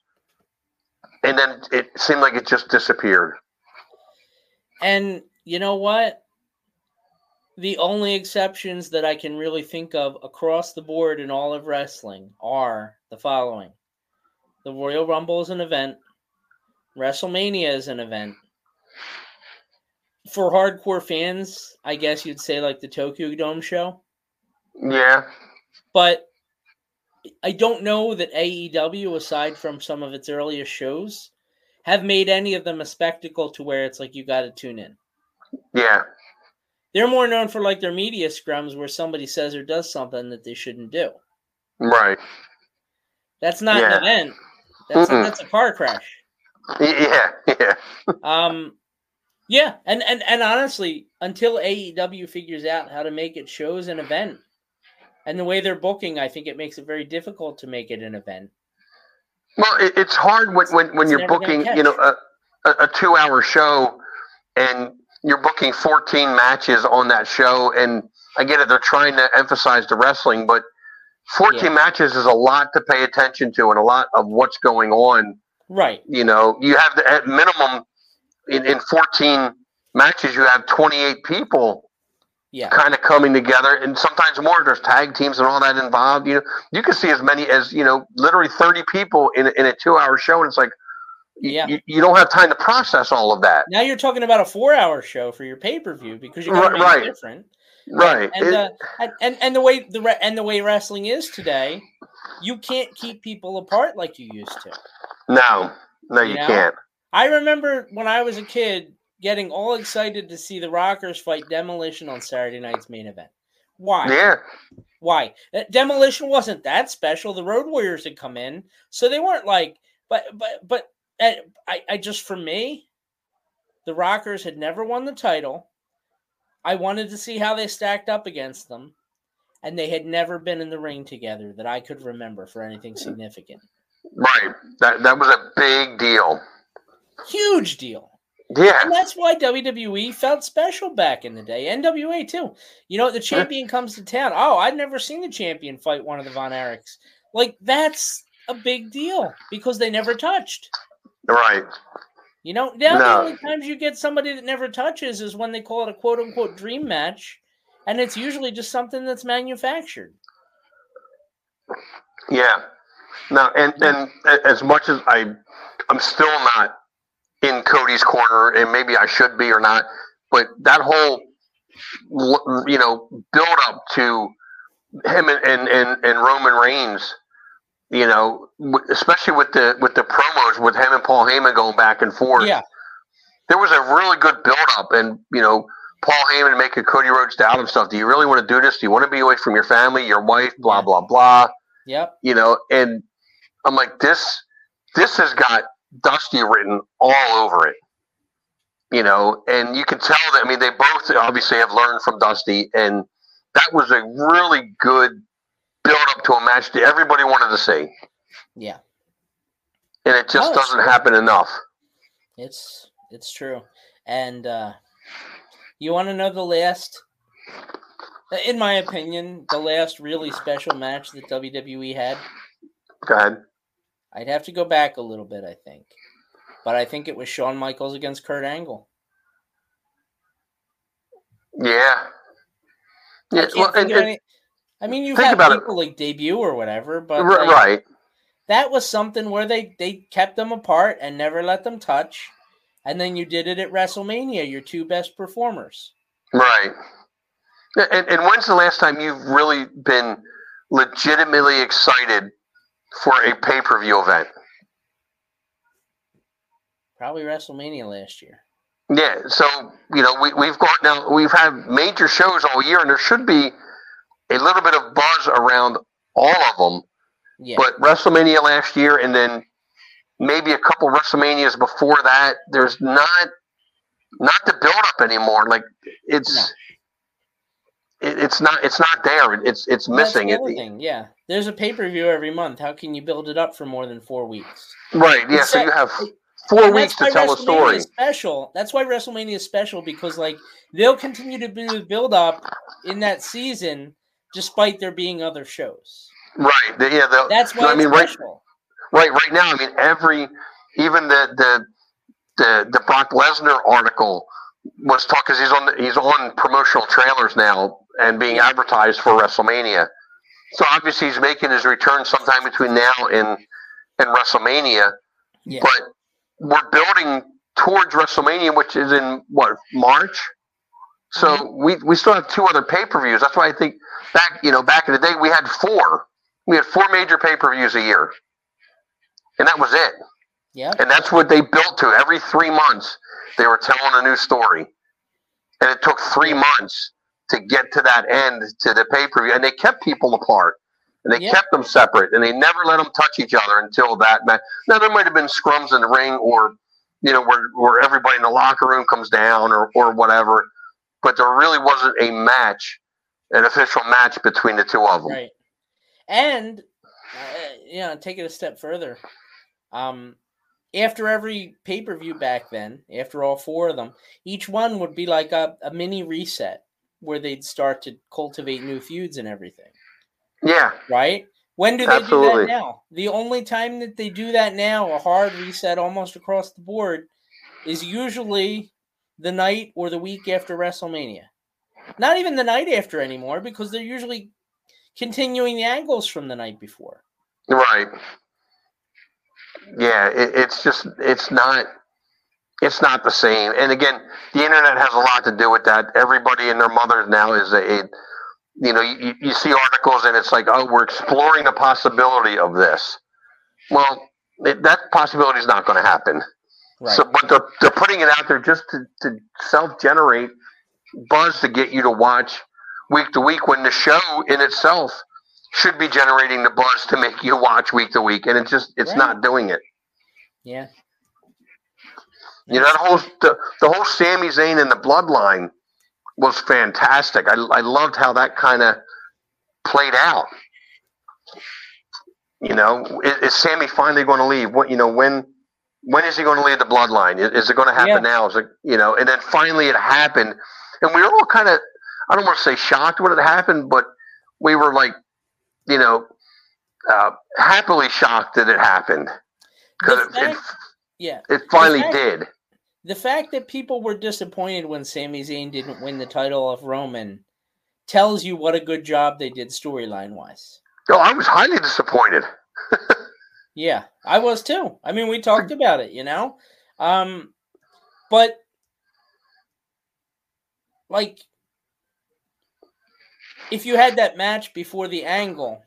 and then it seemed like it just disappeared. And you know what? The only exceptions that I can really think of across the board in all of wrestling are the following the Royal Rumble is an event, WrestleMania is an event. For hardcore fans, I guess you'd say like the Tokyo Dome show. Yeah, But I don't know that AEW, aside from some of its earliest shows, have made any of them a spectacle to where it's like you got to tune in. yeah, They're more known for like their media scrums where somebody says or does something that they shouldn't do. right. That's not Yeah. an event. That's that's a car crash. Yeah, yeah, Um, yeah, and and and honestly, until AEW figures out how to make it shows an event, and the way they're booking, I think it makes it very difficult to make it an event. Well, it, it's hard when when, when It's you're booking, you know, a, a, a two-hour show, and you're booking 14 matches on that show. And I get it; they're trying to emphasize the wrestling, but 14 Yeah. matches is a lot to pay attention to, and a lot of what's going on. Right. You know, you have the, at minimum in, in 14 matches, you have 28 people Yeah. kind of coming together, and sometimes more. There's tag teams and all that involved. You know, you can see as many as you know, literally 30 people in a- in a two-hour show, and it's like, Yeah. you, you don't have time to process all of that. Now you're talking about a four-hour show for your pay-per-view because you're Right, right. different. Right. And, It- uh, and and and the way the re- and the way wrestling is today, you can't keep people apart like you used to. no, no, you, you know? can't. I remember when I was a kid getting all excited to see the Rockers fight Demolition on Saturday night's main event. Why? Yeah. Why? Uh, Demolition wasn't that special. The Road Warriors had come in, so they weren't like. But but but I I just for me, the Rockers had never won the title. I wanted to see how they stacked up against them, and they had never been in the ring together that I could remember for anything significant. Right. That that was a big deal. Huge deal. Yeah. And that's why WWE felt special back in the day. NWA too. You know, the champion comes to town. Oh, I'd never seen the champion fight one of the Von Erichs. Like that's a big deal because they never touched. Right. You know, now No. the only times you get somebody that never touches is when they call it a quote unquote dream match, and it's usually just something that's manufactured. Yeah. Now, and and as much as I, I'm still not in Cody's corner, and maybe I should be or not. But that whole, you know, build up to him and and and, and Roman Reigns, you know, especially with the with the promos with him and Paul Heyman going back and forth. Yeah. There was a really good build up, and you know. Paul Heyman making Cody Rhodes down and stuff. Do you really want to do this? Do you want to be away from your family, your wife, blah blah blah? Yep. you know, and I'm like, this, this has got Dusty written all over it, you know, and you can tell that. I mean, they both obviously have learned from Dusty, and that was a really good build up to a match that everybody wanted to see, Yeah. and it just Oh, doesn't true. happen enough. It's it's true. And uh you want to know the last in my opinion, the last really special match that WWE had? Go ahead. I'd have to go back a little bit, I think. But I think it was Shawn Michaels against Kurt Angle. Yeah. Yeah. Well, and, and- any, I mean, you've think had about it. people like debut or whatever, but r- like, right. that was something where they they kept them apart and never let them touch, and then you did it at WrestleMania. Your two best performers. Right. And, and when's the last time you've really been legitimately excited for a pay per view event? Probably WrestleMania last year. Yeah. So you know we we've got now we've had major shows all year, and there should be a little bit of buzz around all of them. Yeah. But WrestleMania last year, and then maybe a couple WrestleManias before that, there's not not the build up anymore. Like it's. It, it's not. It's not there. It's it's Well, that's missing. the It, thing, yeah. There's a pay per view every month. How can you build it up for more than four weeks? Right. Yeah. It's So that- you have four weeks to tell a story. Special. That's why WrestleMania is special because like they'll continue to do build up in that season, despite there being other shows. Right. The, yeah. The, That's why I it's mean, right. Right. Right now, I mean, every even the the the, the Brock Lesnar article was talk because he's on the, he's on promotional trailers now and being advertised for WrestleMania. So obviously he's making his return sometime between now and and WrestleMania. Yeah. But we're building towards WrestleMania, which is in what March. So Mm-hmm. we we still have two other pay per views. That's why I think back you know back in the day we had four. We had four major pay per views a year, and that was it. Yeah. And that's what they built to. Every three months, they were telling a new story, and it took three months to get to that end to the pay per view. And they kept people apart, and they Yeah. kept them separate, and they never let them touch each other until that match. Now there might have been scrums in the ring, or you know where where everybody in the locker room comes down, or or whatever. But there really wasn't a match, an official match between the two of them. Right. And uh, you know, take it a step further. Um, after every pay per view back then, after all four of them, each one would be like a, a mini reset where they'd start to cultivate new feuds and everything. Yeah. Right? When do they Absolutely. do that now? The only time that they do that now, a hard reset almost across the board, is usually the night or the week after WrestleMania. Not even the night after anymore, because they're usually continuing the angles from the night before. Right. Yeah, it, it's just it's not it's not the same. And again, the internet has a lot to do with that. Everybody and their mothers now is a, a you know you, you see articles and it's like oh we're exploring the possibility of this. Well, it, that possibility is not going to happen. Right. So, but they're they're putting it out there just to, to self generate buzz to get you to watch week to week when the show in itself should be generating the buzz to make you watch week to week, and it's just it's Right. not doing it. Yeah. You know, that whole the, the whole Sami Zayn and the Bloodline was fantastic. I I loved how that kind of played out. You know, is, is Sami finally going to leave? What you know when when is he going to lead the bloodline? Is, is it going to happen Yeah. now? Is it, you know, and then finally it happened, and we were all kind of, I don't want to say shocked when it happened, but we were like, you know, uh, happily shocked that it happened because it, it, Yeah. it finally fact- did. The fact that people were disappointed when Sami Zayn didn't win the title of Roman tells you what a good job they did storyline wise. No, I was highly disappointed. Yeah, I was too. I mean, we talked about it, you know. Um, but like, if you had that match before the angle,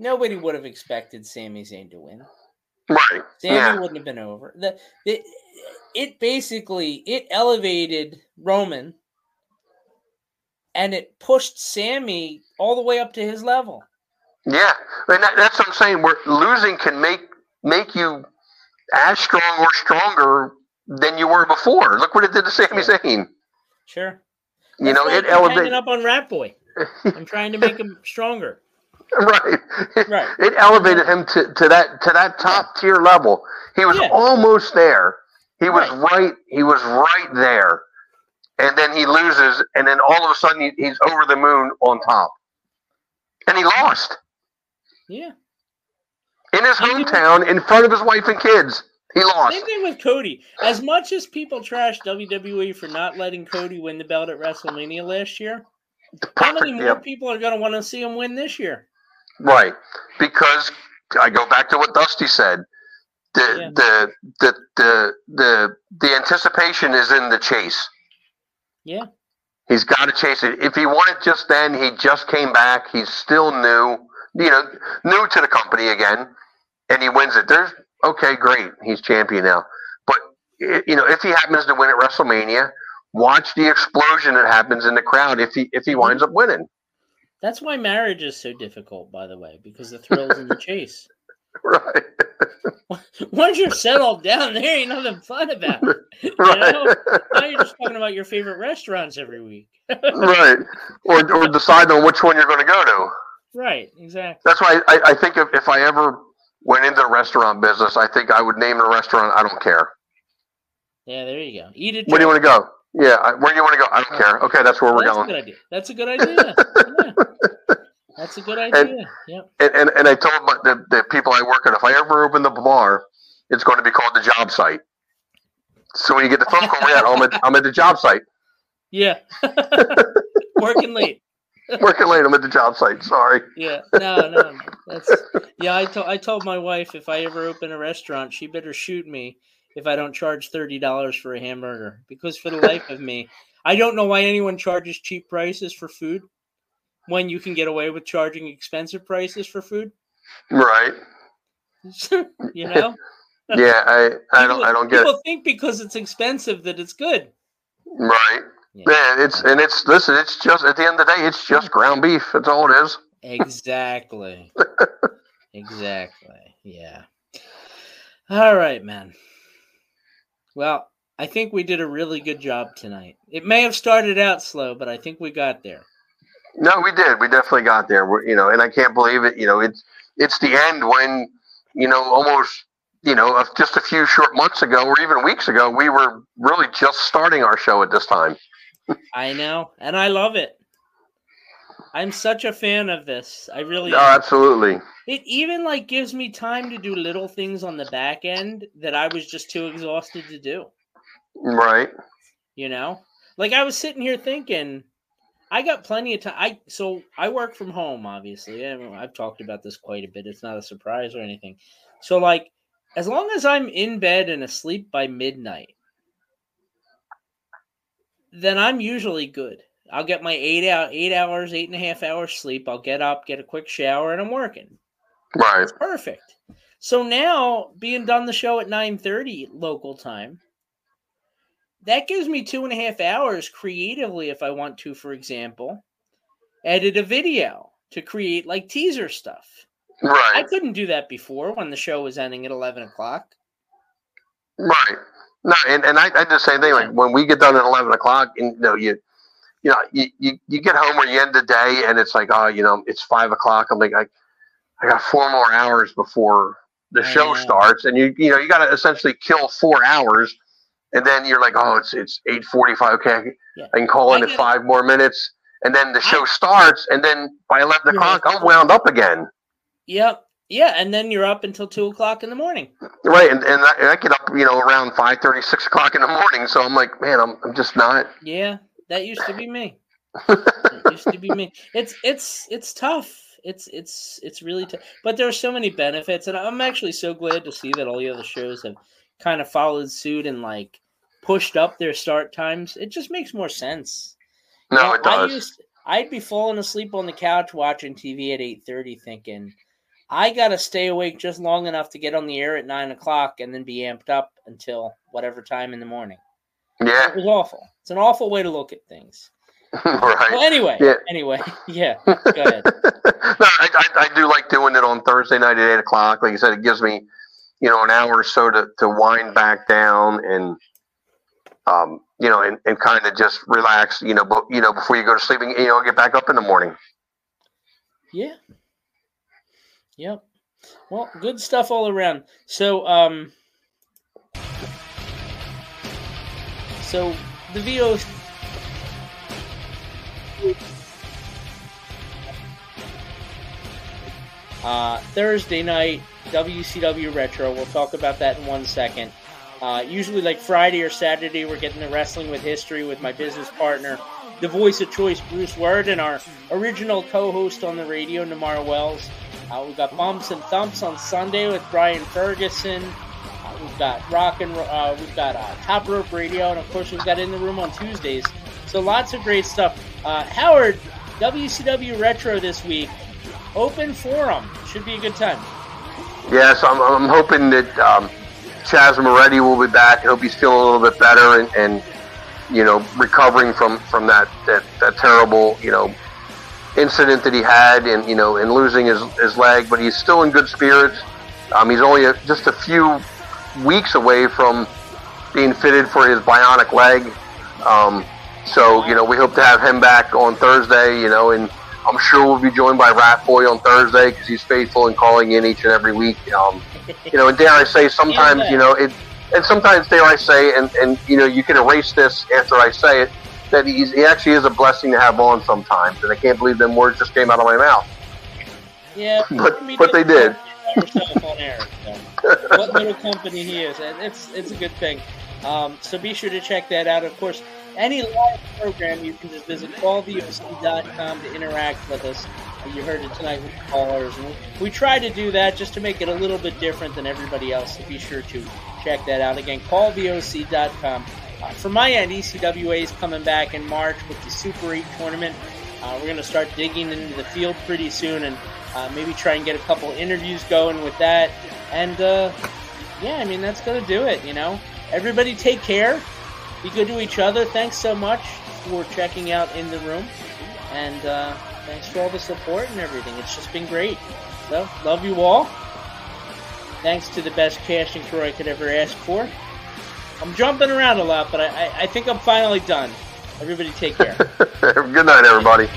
nobody would have expected Sami Zayn to win. Right. Sami yeah. wouldn't have been over. The, the it basically it elevated Roman and it pushed Sami all the way up to his level. Yeah, and that, that's what I'm saying. Where losing can make make you as strong or stronger than you were before. Look what it did to Sami Zayn. Sure. You know, That's it like hanging elevated. up on Rat Boy. I'm trying to make him stronger. Right. Right. It elevated him to, to that to that top tier level. He was Yeah. almost there. He was right. He was right there, and then he loses, and then all of a sudden he, he's over the moon on top, and he lost Yeah. in his hometown in front of his wife and kids. He lost. Same thing with Cody. As much as people trash WWE for not letting Cody win the belt at WrestleMania last year, how many more Yep. people are going to want to see him win this year? Right, because I go back to what Dusty said. The the, the the the the anticipation is in the chase. Yeah. He's got to chase it. If he won it just then, he just came back. He's still new, you know, new to the company again, and he wins it. There's okay, great. He's champion now. But you know, if he happens to win at WrestleMania, watch the explosion that happens in the crowd. If he if he winds up winning, That's why marriage is so difficult, by the way, because the thrills in the chase. right? Once you're settled down, there ain't nothing fun about it. You know? Now you're just talking about your favorite restaurants every week. right, or or decide on which one you're going to go to. Right, exactly. That's why I, I think if, if I ever went into the restaurant business, I think I would name the restaurant. I don't care. Yeah, there you go. Eat it. Where do you want to go? Yeah, I- where do you want to go? I don't care. Okay, that's where we're going. That's a good idea. That's a good idea. Yeah. That's a good idea. Yep. And, and and I told my, the the people I work with, if I ever open the bar, it's going to be called the job site. So when you get the phone call, yeah, I'm at I'm at the job site. Yeah. Working late. Working late. I'm at the job site. Sorry. Yeah. No, no, no. That's yeah. I told I told my wife if I ever open a restaurant, she better shoot me if I don't charge thirty dollars for a hamburger. Because for the life of me, I don't know why anyone charges cheap prices for food when you can get away with charging expensive prices for food. Right. you know. Yeah. I I don't I don't get. People think because it's expensive that it's good. Right. Yeah. It's and it's listen. It's just at the end of the day, it's just ground beef. That's all it is. Exactly. exactly. Yeah. All right, man. Well, I think we did a really good job tonight. It may have started out slow, but I think we got there. No, we did. We definitely got there. We're, you know, and I can't believe it. You know, it's it's the end when you know almost you know of just a few short months ago or even weeks ago we were really just starting our show at this time. I know, and I love it. I'm such a fan of this. I really No, am. absolutely. It even like gives me time to do little things on the back end that I was just too exhausted to do. Right. you know like i was sitting here thinking i got plenty of time i so i work from home obviously I mean, i've talked about this quite a bit it's not a surprise or anything so like as long as i'm in bed and asleep by midnight then i'm usually good i'll get my eight out eight hours eight and a half hours sleep i'll get up get a quick shower and i'm working Right. it's perfect so now being done the show at 9.30 local time that gives me two and a half hours creatively if I want to, for example, edit a video to create like teaser stuff. Right. I couldn't do that before when the show was ending at eleven o'clock. Right. No, and, and I, I do the same thing. Like when we get done at eleven o'clock, and you know, you you know, you, you, you get home or you end the day, and it's like, oh, you know, it's five o'clock. I'm like, I, I got four more hours before the show starts, and you you know you got to essentially kill four hours, and then you're like, oh, it's it's eight forty five. Okay, I can- I can call in I at five more minutes, and then the show starts, and then by eleven o'clock, I'm wound up again. Yep. Yeah, and then you're up until two o'clock in the morning. Right, and, and I, and I get up, you know, around five thirty, six o'clock in the morning. So I'm like, man, I'm, I'm just not. Yeah, that used to be me. it used to be me. It's it's it's tough. It's it's it's really tough. But there are so many benefits, and I'm actually so glad to see that all the other shows have kind of followed suit and like pushed up their start times. It just makes more sense. No, You know, it I does. used I'd be falling asleep on the couch watching TV at eight thirty, thinking I gotta stay awake just long enough to get on the air at nine o'clock and then be amped up until whatever time in the morning. Yeah, It was awful. It's an awful way to look at things. right. Well, anyway, Yeah. anyway, yeah. Go ahead. no, I, I, I do like doing it on Thursday night at eight o'clock. Like I said, it gives me, you know, an hour or so to, to wind back down and, um, you know, and, and kind of just relax, you know, but you know, before you go to sleep, and, you know, get back up in the morning. Yeah. Yep. Well, good stuff all around. So, um, so the VO. Uh, Thursday night, WCW Retro. We'll talk about that in one second. Uh, usually, like Friday or Saturday, we're getting the Wrestling with History with my business partner, the voice of choice, Bruce Word, and our original co-host on the radio, Namara Wells. Uh, we've got Bumps and Thumps on Sunday with Brian Ferguson. Uh, we've got Rock and uh, we've got uh, Top Rope Radio, and of course we've got In the Room on Tuesdays. So lots of great stuff. Uh, Howard, WCW Retro this week, open forum. Should be a good time. Yes, I'm, I'm hoping that um, Chaz Moretti will be back. I hope he's feeling a little bit better and, and you know recovering from from that, that that terrible you know incident that he had and you know and losing his his leg. But he's still in good spirits. Um, he's only a, just a few weeks away from being fitted for his bionic leg. Um, so you know we hope to have him back on Thursday. You know and. I'm sure we'll be joined by Rat Boy on Thursday because he's faithful in calling in each and every week. Um, you know, and dare I say, sometimes you know it, and sometimes dare I say, and and you know, you can erase this after I say it that he actually is a blessing to have on sometimes, and I can't believe them words just came out of my mouth. Yeah, But but they did. on air. So. what little company he is, and it's it's a good thing. Um, so be sure to check that out. Of course, any live program you can just visit callvoc.com to interact with us. You heard it tonight with callers, and we, we try to do that just to make it a little bit different than everybody else. So be sure to check that out again. Callvoc.com. Uh, for my end, ECWA is coming back in March with the Super 8 tournament. Uh, we're going to start digging into the field pretty soon and uh, maybe try and get a couple interviews going with that. And uh, yeah, I mean, that's going to do it, you know. Everybody take care. Be good to each other. Thanks so much for checking out In the Room. And uh, thanks for all the support and everything. It's just been great. So, love you all. Thanks to the best casting crew I could ever ask for. I'm jumping around a lot, but I, I, I think I'm finally done. Everybody take care. Good night, everybody.